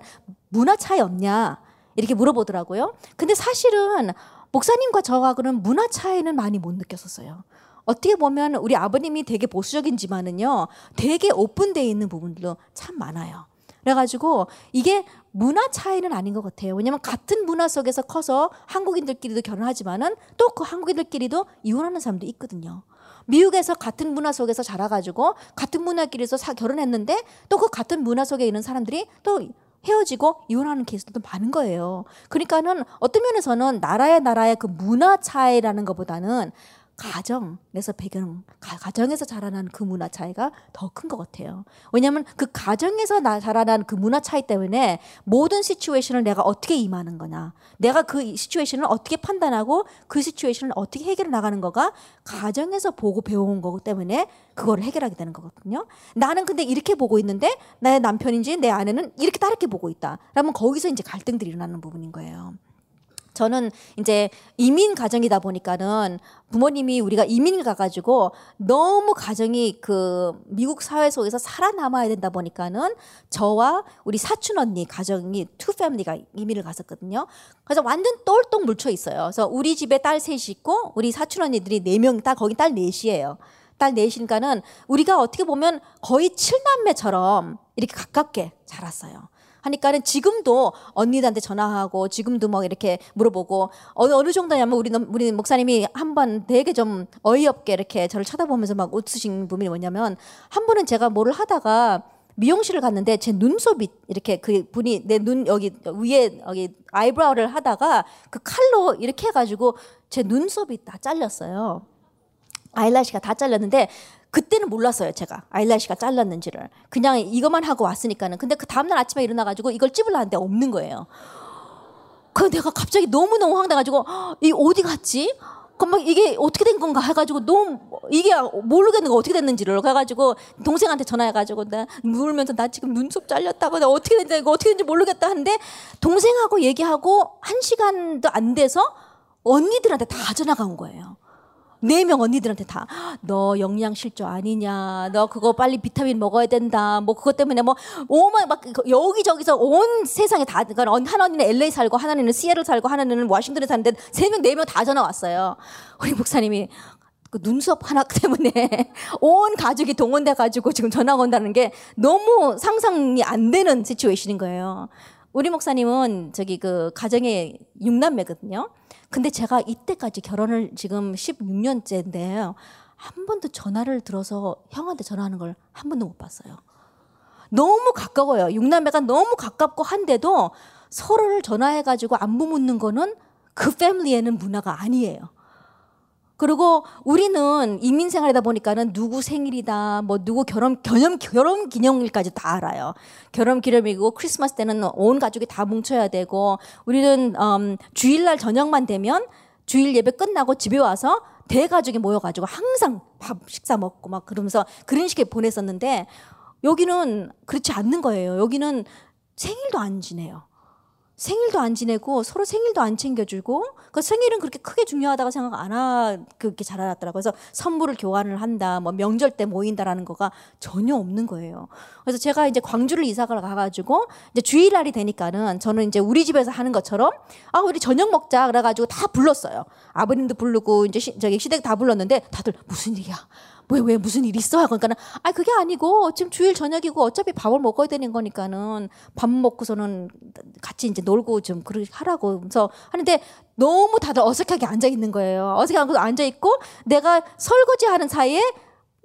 문화 차이 없냐 이렇게 물어보더라고요. 근데 사실은 목사님과 저하고는 문화 차이는 많이 못 느꼈었어요. 어떻게 보면 우리 아버님이 되게 보수적인지만은요, 되게 오픈되어 있는 부분들도 참 많아요. 그래가지고 이게 문화 차이는 아닌 것 같아요. 왜냐면 같은 문화 속에서 커서 한국인들끼리도 결혼하지만은 또 그 한국인들끼리도 이혼하는 사람도 있거든요. 미국에서 같은 문화 속에서 자라가지고 같은 문화끼리서 사, 결혼했는데 또 그 같은 문화 속에 있는 사람들이 또 헤어지고 이혼하는 케이스도 많은 거예요. 그러니까는 어떤 면에서는 나라의 나라의 그 문화 차이라는 것보다는 가정에서 배경, 가정에서 자라난 그 문화 차이가 더 큰 것 같아요. 왜냐하면 그 가정에서 나 자라난 그 문화 차이 때문에 모든 시츄에이션을 내가 어떻게 임하는 거냐, 내가 그 시츄에이션을 어떻게 판단하고 그 시츄에이션을 어떻게 해결해 나가는 거가 가정에서 보고 배워온 거기 때문에 그거를 해결하게 되는 거거든요. 나는 근데 이렇게 보고 있는데 나의 남편인지 내 아내는 이렇게 다르게 보고 있다. 그러면 거기서 이제 갈등들이 일어나는 부분인 거예요. 저는 이제 이민 가정이다 보니까는 부모님이 우리가 이민을 가가지고 너무 가정이 그 미국 사회 속에서 살아남아야 된다 보니까는 저와 우리 사촌 언니 가정이 two family가 이민을 갔었거든요. 그래서 완전 똘똘 뭉쳐 있어요. 그래서 우리 집에 딸 셋이 있고 우리 사촌 언니들이 네 명, 다 거기 딸 넷이에요. 딸 넷이니까는 우리가 어떻게 보면 거의 칠남매처럼 이렇게 가깝게 자랐어요. 하니까는 지금도 언니들한테 전화하고 지금도 막 이렇게 물어보고 어느 어느 정도냐면 우리 우리 목사님이 한 번 되게 좀 어이없게 이렇게 저를 쳐다보면서 막 웃으신 부분이 뭐냐면 한 번은 제가 뭐를 하다가 미용실을 갔는데 제 눈썹이 이렇게 그 분이 내 눈 여기 위에 여기 아이브라우를 하다가 그 칼로 이렇게 해가지고 제 눈썹이 다 잘렸어요. 아이라시가 다 잘렸는데 그때는 몰랐어요, 제가. 아이라시가 잘랐는지를. 그냥 이것만 하고 왔으니까는. 근데 그 다음날 아침에 일어나가지고 이걸 찝으려는데 없는 거예요. 그 내가 갑자기 너무너무 황당해가지고, 이 어디 갔지? 그럼 이게 어떻게 된 건가 해가지고 너무 이게 모르겠는 거 어떻게 됐는지를 그래가지고 동생한테 전화해가지고 나 울면서 나 지금 눈썹 잘렸다고 나 어떻게 됐는지 이거 어떻게 됐는지 모르겠다 하는데 동생하고 얘기하고 한 시간도 안 돼서 언니들한테 다 전화가 온 거예요. 네 명 언니들한테 다 너 영양실조 아니냐 너 그거 빨리 비타민 먹어야 된다 뭐 그것 때문에 뭐 오만 막 여기저기서 온 세상에 다 그러니까 한 언니는 LA 살고 하나는 시애틀 살고 하나는 워싱턴에 사는데 세 명 네 명 다 전화 왔어요 우리 목사님이 그 눈썹 하나 때문에 온 가족이 동원돼 가지고 지금 전화 온다는 게 너무 상상이 안 되는 시츄에이션인 거예요. 우리 목사님은 저기 그 가정의 육남매거든요. 근데 제가 이때까지 결혼을 지금 16년째인데 한 번도 전화를 들어서 형한테 전화하는 걸 한 번도 못 봤어요. 너무 가까워요. 육남매가 너무 가깝고 한데도 서로를 전화해가지고 안부 묻는 거는 그 패밀리에는 문화가 아니에요. 그리고 우리는 이민 생활이다 보니까는 누구 생일이다, 뭐 누구 결혼 결혼 결혼 기념일까지 다 알아요. 결혼 기념이고 크리스마스 때는 온 가족이 다 뭉쳐야 되고 우리는 음, 주일날 저녁만 되면 주일 예배 끝나고 집에 와서 대가족이 모여가지고 항상 밥 식사 먹고 막 그러면서 그런 식의 보냈었는데 여기는 그렇지 않는 거예요. 여기는 생일도 안 지내요. 생일도 안 지내고 서로 생일도 안 챙겨주고 그 생일은 그렇게 크게 중요하다고 생각 안 하 그렇게 자라났더라고요. 그래서 선물을 교환을 한다, 뭐 명절 때 모인다라는 거가 전혀 없는 거예요. 그래서 제가 이제 광주를 이사가 가가지고 이제 주일날이 되니까는 저는 이제 우리 집에서 하는 것처럼 아 우리 저녁 먹자 그래가지고 다 불렀어요. 아버님도 부르고 이제 시, 저기 시댁 다 불렀는데 다들 무슨 일이야? 왜, 왜, 무슨 일 있어? 그러니까는, 아, 그게 아니고, 지금 주일 저녁이고, 어차피 밥을 먹어야 되는 거니까는, 밥 먹고서는 같이 이제 놀고 좀 그렇게 하라고. 그래서 하는데, 너무 다들 어색하게 앉아 있는 거예요. 어색하게 앉아 있고, 내가 설거지 하는 사이에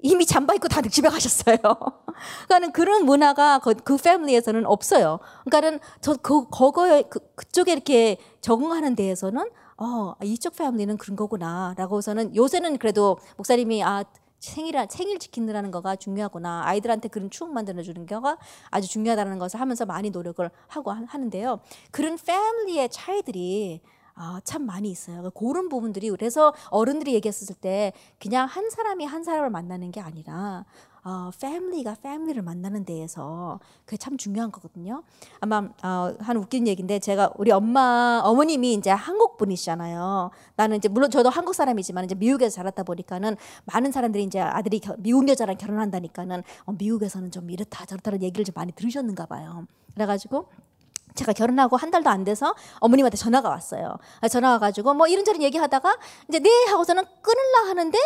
이미 잠바 입고 다들 집에 가셨어요. 그러니까는 그런 문화가 그, 그 패밀리에서는 없어요. 그러니까는 저, 그, 거거에, 그, 그쪽에 이렇게 적응하는 데에서는 어, 이쪽 패밀리는 그런 거구나. 라고서는 요새는 그래도 목사님이 아, 생일 생일 지키느라는 거가 중요하구나. 아이들한테 그런 추억 만들어 주는 거가 아주 중요하다는 것을 하면서 많이 노력을 하고 하는데요. 그런 패밀리의 차이들이 아, 참 많이 있어요. 그런 부분들이 그래서 어른들이 얘기했을 때 그냥 한 사람이 한 사람을 만나는 게 아니라 어, 패밀리가 패밀리를 만나는 데에서 그게 참 중요한 거거든요. 아마 어, 한 웃긴 얘기인데 제가 우리 엄마 어머님이 이제 한국 분이시잖아요. 나는 이제 물론 저도 한국 사람이지만 이제 미국에서 자랐다 보니까는 많은 사람들이 이제 아들이 겨, 미국 여자랑 결혼한다니까는 어, 미국에서는 좀 이렇다 저렇다는 얘기를 좀 많이 들으셨는가 봐요. 그래가지고 제가 결혼하고 한 달도 안 돼서 어머님한테 전화가 왔어요. 전화 와가지고 뭐 이런저런 얘기하다가 이제 네 하고서는 끊을라 하는데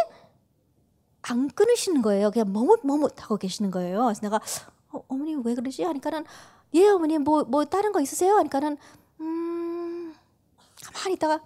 안 끊으시는 거예요. 그냥 머뭇머뭇 하고 계시는 거예요. 그래서 내가 어, 어머니 왜 그러지? 하니까는 예 어머니 뭐뭐 뭐 다른 거 있으세요? 하니까는 음 가만히 있다가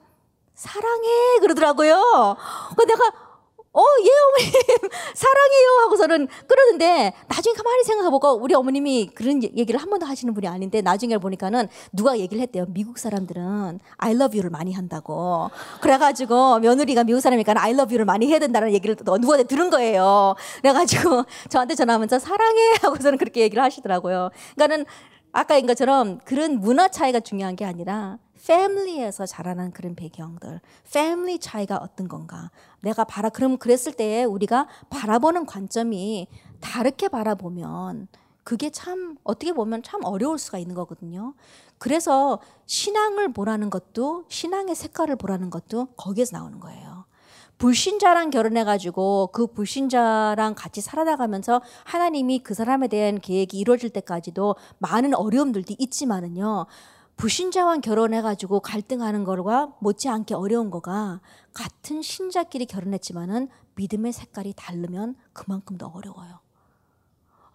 사랑해 그러더라고요. 그 내가 어, 예, 어머님, 사랑해요. 하고서는 그러는데, 나중에 가만히 생각해보고, 우리 어머님이 그런 얘기를 한 번도 하시는 분이 아닌데, 나중에 보니까는 누가 얘기를 했대요. 미국 사람들은 I love you를 많이 한다고. 그래가지고, 며느리가 미국 사람이니까 I love you를 많이 해야 된다는 얘기를 또 누구한테 들은 거예요. 그래가지고, 저한테 전화하면서 사랑해. 하고서는 그렇게 얘기를 하시더라고요. 그러니까는, 아까 인 것처럼 그런 문화 차이가 중요한 게 아니라, 패밀리에서 자라난 그런 배경들, 패밀리 차이가 어떤 건가. 내가 바라 그럼 그랬을 때 우리가 바라보는 관점이 다르게 바라보면 그게 참 어떻게 보면 참 어려울 수가 있는 거거든요. 그래서 신앙을 보라는 것도 신앙의 색깔을 보라는 것도 거기에서 나오는 거예요. 불신자랑 결혼해가지고 그 불신자랑 같이 살아나가면서 하나님이 그 사람에 대한 계획이 이루어질 때까지도 많은 어려움들도 있지만은요. 불신자와 결혼해가지고 갈등하는 거와 못지않게 어려운 거가 같은 신자끼리 결혼했지만은 믿음의 색깔이 다르면 그만큼 더 어려워요.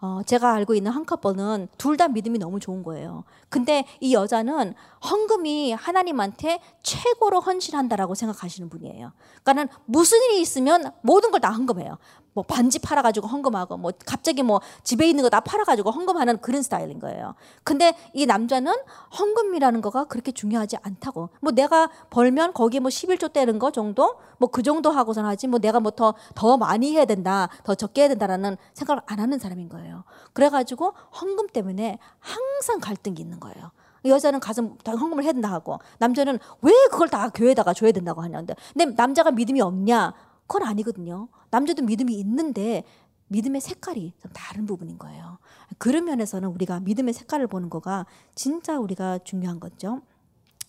어, 제가 알고 있는 한 커플은 둘다 믿음이 너무 좋은 거예요. 근데 이 여자는 헌금이 하나님한테 최고로 헌신한다라고 생각하시는 분이에요. 그러니까는 무슨 일이 있으면 모든 걸 다 헌금해요. 뭐 반지 팔아가지고 헌금하고 뭐 갑자기 뭐 집에 있는 거 다 팔아가지고 헌금하는 그런 스타일인 거예요. 근데 이 남자는 헌금이라는 거가 그렇게 중요하지 않다고. 뭐 내가 벌면 거기에 뭐 11조 떼는 거 정도? 뭐 그 정도 하고선 하지 뭐 내가 뭐 더 더 많이 해야 된다, 더 적게 해야 된다라는 생각을 안 하는 사람인 거예요. 그래가지고 헌금 때문에 항상 갈등이 있는 거예요. 여자는 가서 헌금을 해야 된다 하고 남자는 왜 그걸 다 교회에다가 줘야 된다고 하냐는데 근데 남자가 믿음이 없냐? 그건 아니거든요. 남자도 믿음이 있는데 믿음의 색깔이 좀 다른 부분인 거예요. 그런 면에서는 우리가 믿음의 색깔을 보는 거가 진짜 우리가 중요한 거죠.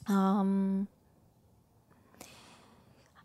음,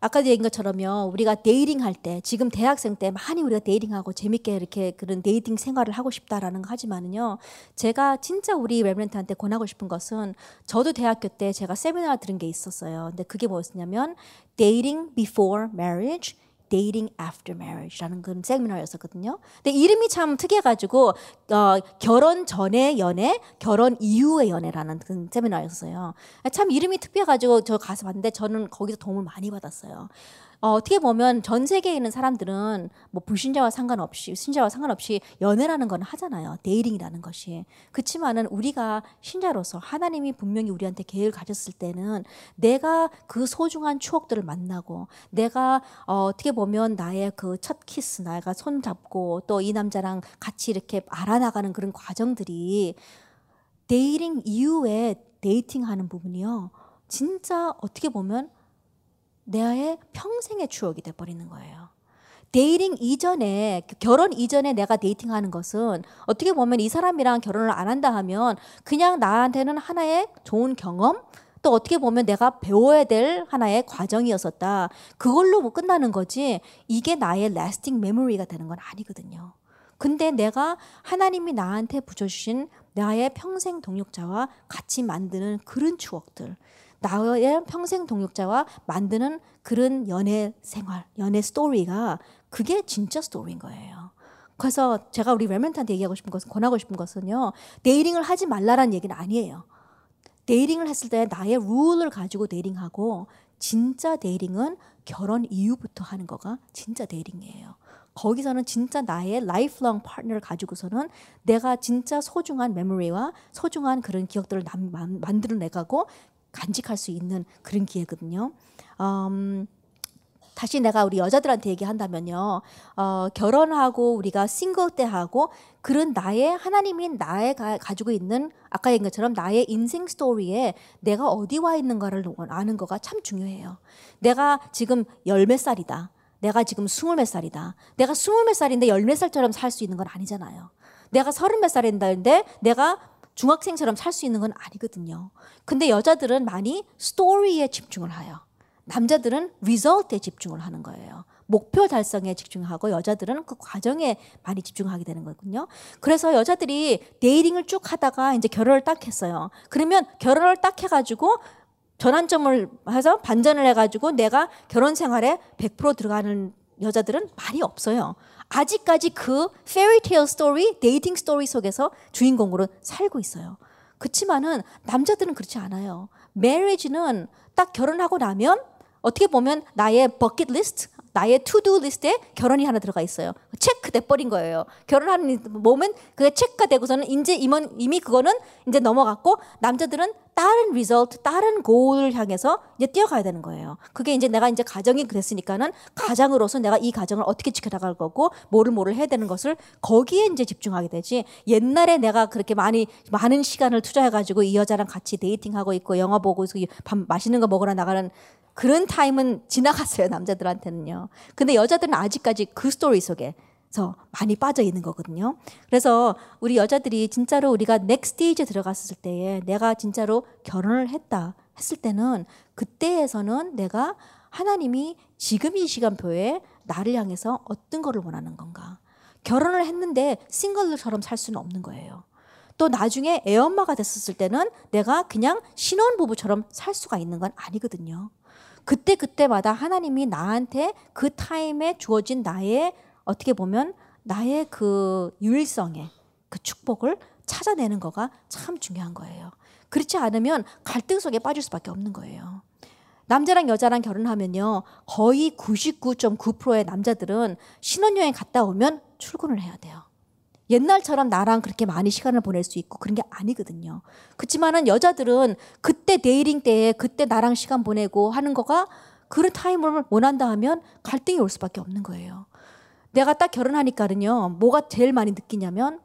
아까도 얘기한 것처럼요. 우리가 dating 할 때, 지금 대학생 때 많이 우리가 dating하고 재밌게 이렇게 그런 dating 생활을 하고 싶다라는 거 하지만은요. 제가 진짜 우리 Reverend한테 권하고 싶은 것은 저도 대학교 때 제가 세미나 들은 게 있었어요. 근데 그게 뭐였냐면 dating before marriage Dating After Marriage라는 그런 세미나였었거든요. 근데 이름이 참 특이해가지고 어, 결혼 전의 연애, 결혼 이후의 연애라는 그 세미나였어요. 참 이름이 특별해가지고 저 가서 봤는데 저는 거기서 도움을 많이 받았어요. 어, 어떻게 보면 전 세계에 있는 사람들은 뭐 불신자와 상관없이 신자와 상관없이 연애라는 건 하잖아요. dating이라는 것이. 그렇지만은 우리가 신자로서 하나님이 분명히 우리한테 계획을 가졌을 때는 내가 그 소중한 추억들을 만나고 내가 어, 어떻게 보면 나의 그 첫 키스, 나가 손 잡고 또 이 남자랑 같이 이렇게 알아나가는 그런 과정들이 dating 이후에 dating하는 부분이요. 진짜 어떻게 보면 내의 평생의 추억이 돼버리는 거예요. dating 이전에 결혼 이전에 내가 dating하는 것은 어떻게 보면 이 사람이랑 결혼을 안 한다 하면 그냥 나한테는 하나의 좋은 경험 또 어떻게 보면 내가 배워야 될 하나의 과정이었었다. 그걸로 뭐 끝나는 거지 이게 나의 lasting memory가 되는 건 아니거든요. 근데 내가 하나님이 나한테 붙여주신 나의 평생 동역자와 같이 만드는 그런 추억들 나의 평생 동역자와 만드는 그런 연애 생활, 연애 스토리가 그게 진짜 스토리인 거예요. 그래서 제가 우리 Remnant한테 얘기하고 싶은 것은 권하고 싶은 것은요. dating을 하지 말라는 얘기는 아니에요. dating을 했을 때 나의 룰을 가지고 dating하고 진짜 dating은 결혼 이후부터 하는 거가 진짜 dating이에요. 거기서는 진짜 나의 lifelong partner를 가지고서는 내가 진짜 소중한 메모리와 소중한 그런 기억들을 만들어내가고 간직할 수 있는 그런 기회거든요. 음, 다시 내가 우리 여자들한테 얘기한다면요. 어, 결혼하고 우리가 싱글 때 하고 그런 나의 하나님이 나의 가, 가지고 있는 아까 얘기한 것처럼 나의 인생 스토리에 내가 어디 와 있는가를 아는 거가 참 중요해요. 내가 지금 열 몇 살이다. 내가 지금 스물 몇 살이다. 내가 스물 몇 살인데 열 몇 살처럼 살 수 있는 건 아니잖아요. 내가 서른 몇 살인데 내가 중학생처럼 살 수 있는 건 아니거든요. 근데 여자들은 많이 스토리에 집중을 해요. 남자들은 result에 집중을 하는 거예요. 목표 달성에 집중하고 여자들은 그 과정에 많이 집중하게 되는 거거든요. 그래서 여자들이 dating을 쭉 하다가 이제 결혼을 딱 했어요. 그러면 결혼을 딱 해가지고 전환점을 해서 반전을 해가지고 내가 결혼 생활에 100% 들어가는 여자들은 많이 없어요. 아직까지 그 fairytale story, dating story 속에서 주인공으로 살고 있어요. 그렇지만은 남자들은 그렇지 않아요. marriage는 딱 결혼하고 나면 어떻게 보면 나의 버킷 리스트 나의 to-do list에 결혼이 하나 들어가 있어요. 체크 돼버린 거예요. 결혼하는 moment 그게 체크가 되고서는 이제 이미 그거는 이제 넘어갔고 남자들은 다른 result, 다른 goal을 향해서 이제 뛰어가야 되는 거예요. 그게 이제 내가 이제 가정이 됐으니까는 가장으로서 내가 이 가정을 어떻게 지켜나갈 거고 뭐를 뭐를 해야 되는 것을 거기에 이제 집중하게 되지. 옛날에 내가 그렇게 많이 많은 시간을 투자해가지고 이 여자랑 같이 dating하고 있고 영화 보고 밥 맛있는 거 먹으러 나가는 그런 타임은 지나갔어요 남자들한테는요. 근데 여자들은 아직까지 그 스토리 속에 서 많이 빠져 있는 거거든요. 그래서 우리 여자들이 진짜로 우리가 next stage 들어갔을 때에 내가 진짜로 결혼을 했다 했을 때는 그때에서는 내가 하나님이 지금 이 시간표에 나를 향해서 어떤 거를 원하는 건가? 결혼을 했는데 싱글처럼 살 수는 없는 거예요. 또 나중에 애엄마가 됐었을 때는 내가 그냥 신혼부부처럼 살 수가 있는 건 아니거든요. 그때 그때마다 하나님이 나한테 그 타임에 주어진 나의 어떻게 보면 나의 그 유일성의 그 축복을 찾아내는 거가 참 중요한 거예요. 그렇지 않으면 갈등 속에 빠질 수밖에 없는 거예요. 남자랑 여자랑 결혼하면요. 거의 99.9%의 남자들은 신혼여행 갔다 오면 출근을 해야 돼요. 옛날처럼 나랑 그렇게 많이 시간을 보낼 수 있고 그런 게 아니거든요. 그렇지만은 여자들은 그때 dating 때에 그때 나랑 시간 보내고 하는 거가 그런 타임을 원한다 하면 갈등이 올 수밖에 없는 거예요. 내가 딱 결혼하니까는요, 뭐가 제일 많이 느끼냐면,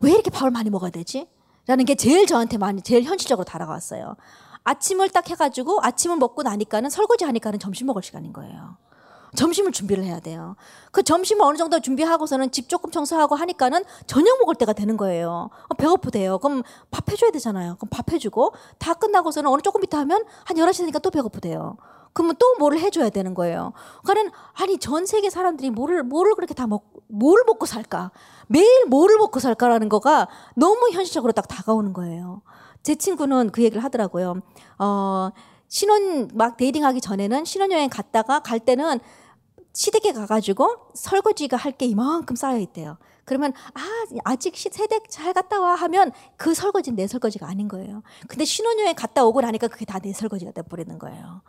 왜 이렇게 밥을 많이 먹어야 되지? 라는 게 제일 저한테 많이, 제일 현실적으로 다가왔어요. 아침을 딱 해가지고 아침을 먹고 나니까는 설거지 하니까는 점심 먹을 시간인 거예요. 점심을 준비를 해야 돼요. 그 점심을 어느 정도 준비하고서는 집 조금 청소하고 하니까는 저녁 먹을 때가 되는 거예요. 어, 배고프대요. 그럼 밥 해줘야 되잖아요. 그럼 밥 해주고 다 끝나고서는 어느 조금 이따 하면 한 11시 되니까 또 배고프대요. 그러면 또 뭐를 해줘야 되는 거예요. 그러니까 아니 전 세계 사람들이 뭐를 뭐를 그렇게 다 먹, 뭘 먹고 살까? 매일 뭐를 먹고 살까라는 거가 너무 현실적으로 딱 다가오는 거예요. 제 친구는 그 얘기를 하더라고요. 어, 신혼 막 데이팅하기 전에는 신혼여행 갔다가 갈 때는 시댁에 가가지고 설거지가 할 게 이만큼 쌓여 있대요. 그러면 아 아직 세댁 잘 갔다 와 하면 그 설거지는 내 설거지가 아닌 거예요. 근데 신혼여행 갔다 오고 나니까 그게 다 내 설거지가 돼버리는 거예요.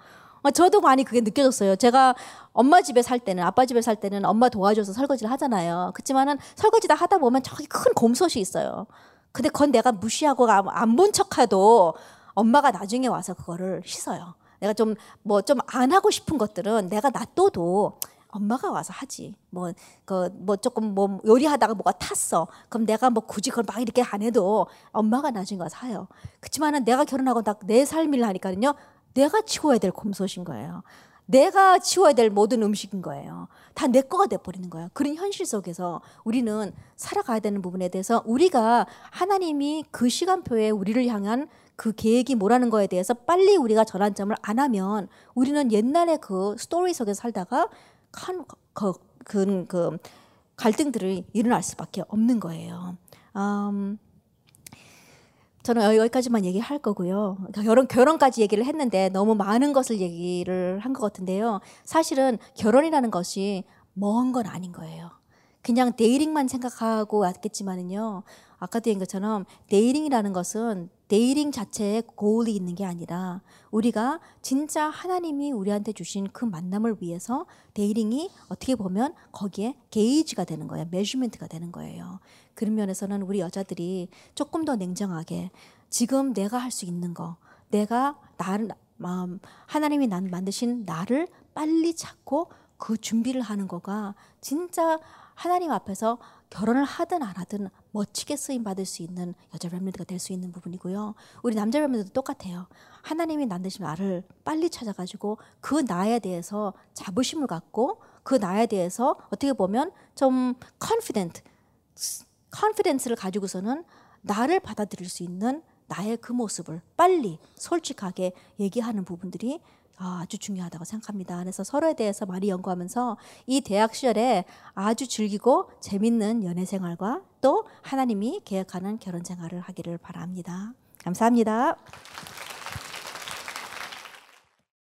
어, 저도 많이 그게 느껴졌어요. 제가 엄마 집에 살 때는 아빠 집에 살 때는 엄마 도와줘서 설거지를 하잖아요. 그렇지만은 설거지 다 하다 보면 저기 큰 곰솥이 있어요. 근데 그건 내가 무시하고 안 본 척해도 엄마가 나중에 와서 그거를 씻어요. 내가 좀 뭐 좀 안 하고 싶은 것들은 내가 놔둬도 엄마가 와서 하지. 뭐, 그, 뭐 조금 뭐 요리하다가 뭐가 탔어. 그럼 내가 뭐 굳이 그걸 막 이렇게 안 해도 엄마가 나중에 와서 하요. 그렇지만은 내가 결혼하고 딱 내 삶을 하니까는요. 내가 치워야 될 곰솥인 거예요. 내가 치워야 될 모든 음식인 거예요. 다 내 거가 돼버리는 거예요. 그런 현실 속에서 우리는 살아가야 되는 부분에 대해서 우리가 하나님이 그 시간표에 우리를 향한 그 계획이 뭐라는 거에 대해서 빨리 우리가 전환점을 안 하면 우리는 옛날에 그 스토리 속에 살다가 큰, 그, 그, 그 갈등들이 일어날 수밖에 없는 거예요. 음, 저는 여기까지만 얘기할 거고요. 결혼 결혼까지 얘기를 했는데 너무 많은 것을 얘기를 한 것 같은데요. 사실은 결혼이라는 것이 먼 건 아닌 거예요. 그냥 dating만 생각하고 왔겠지만은요. 아까도 얘기한 것처럼 dating이라는 것은 dating 자체에 goal이 있는 게 아니라 우리가 진짜 하나님이 우리한테 주신 그 만남을 위해서 dating이 어떻게 보면 거기에 게이지가 되는 거예요. measurement가 되는 거예요. 그런 면에서는 우리 여자들이 조금 더 냉정하게 지금 내가 할 수 있는 거, 내가 나를 마음 하나님이 난 만드신 나를 빨리 찾고 그 준비를 하는 거가 진짜 하나님 앞에서 결혼을 하든 안 하든 멋지게 쓰임 받을 수 있는 여자 렘런트가 될 수 있는 부분이고요. 우리 남자 렘런트도 똑같아요. 하나님이 만드신 나를 빨리 찾아가지고 그 나에 대해서 자부심을 갖고 그 나에 대해서 어떻게 보면 좀 confident, confidence를 가지고서는 나를 받아들일 수 있는 나의 그 모습을 빨리 솔직하게 얘기하는 부분들이 아주 중요하다고 생각합니다. 그래서 서로에 대해서 많이 연구하면서 이 대학 시절에 아주 즐기고 재밌는 연애 생활과 또 하나님이 계획하는 결혼 생활을 하기를 바랍니다. 감사합니다.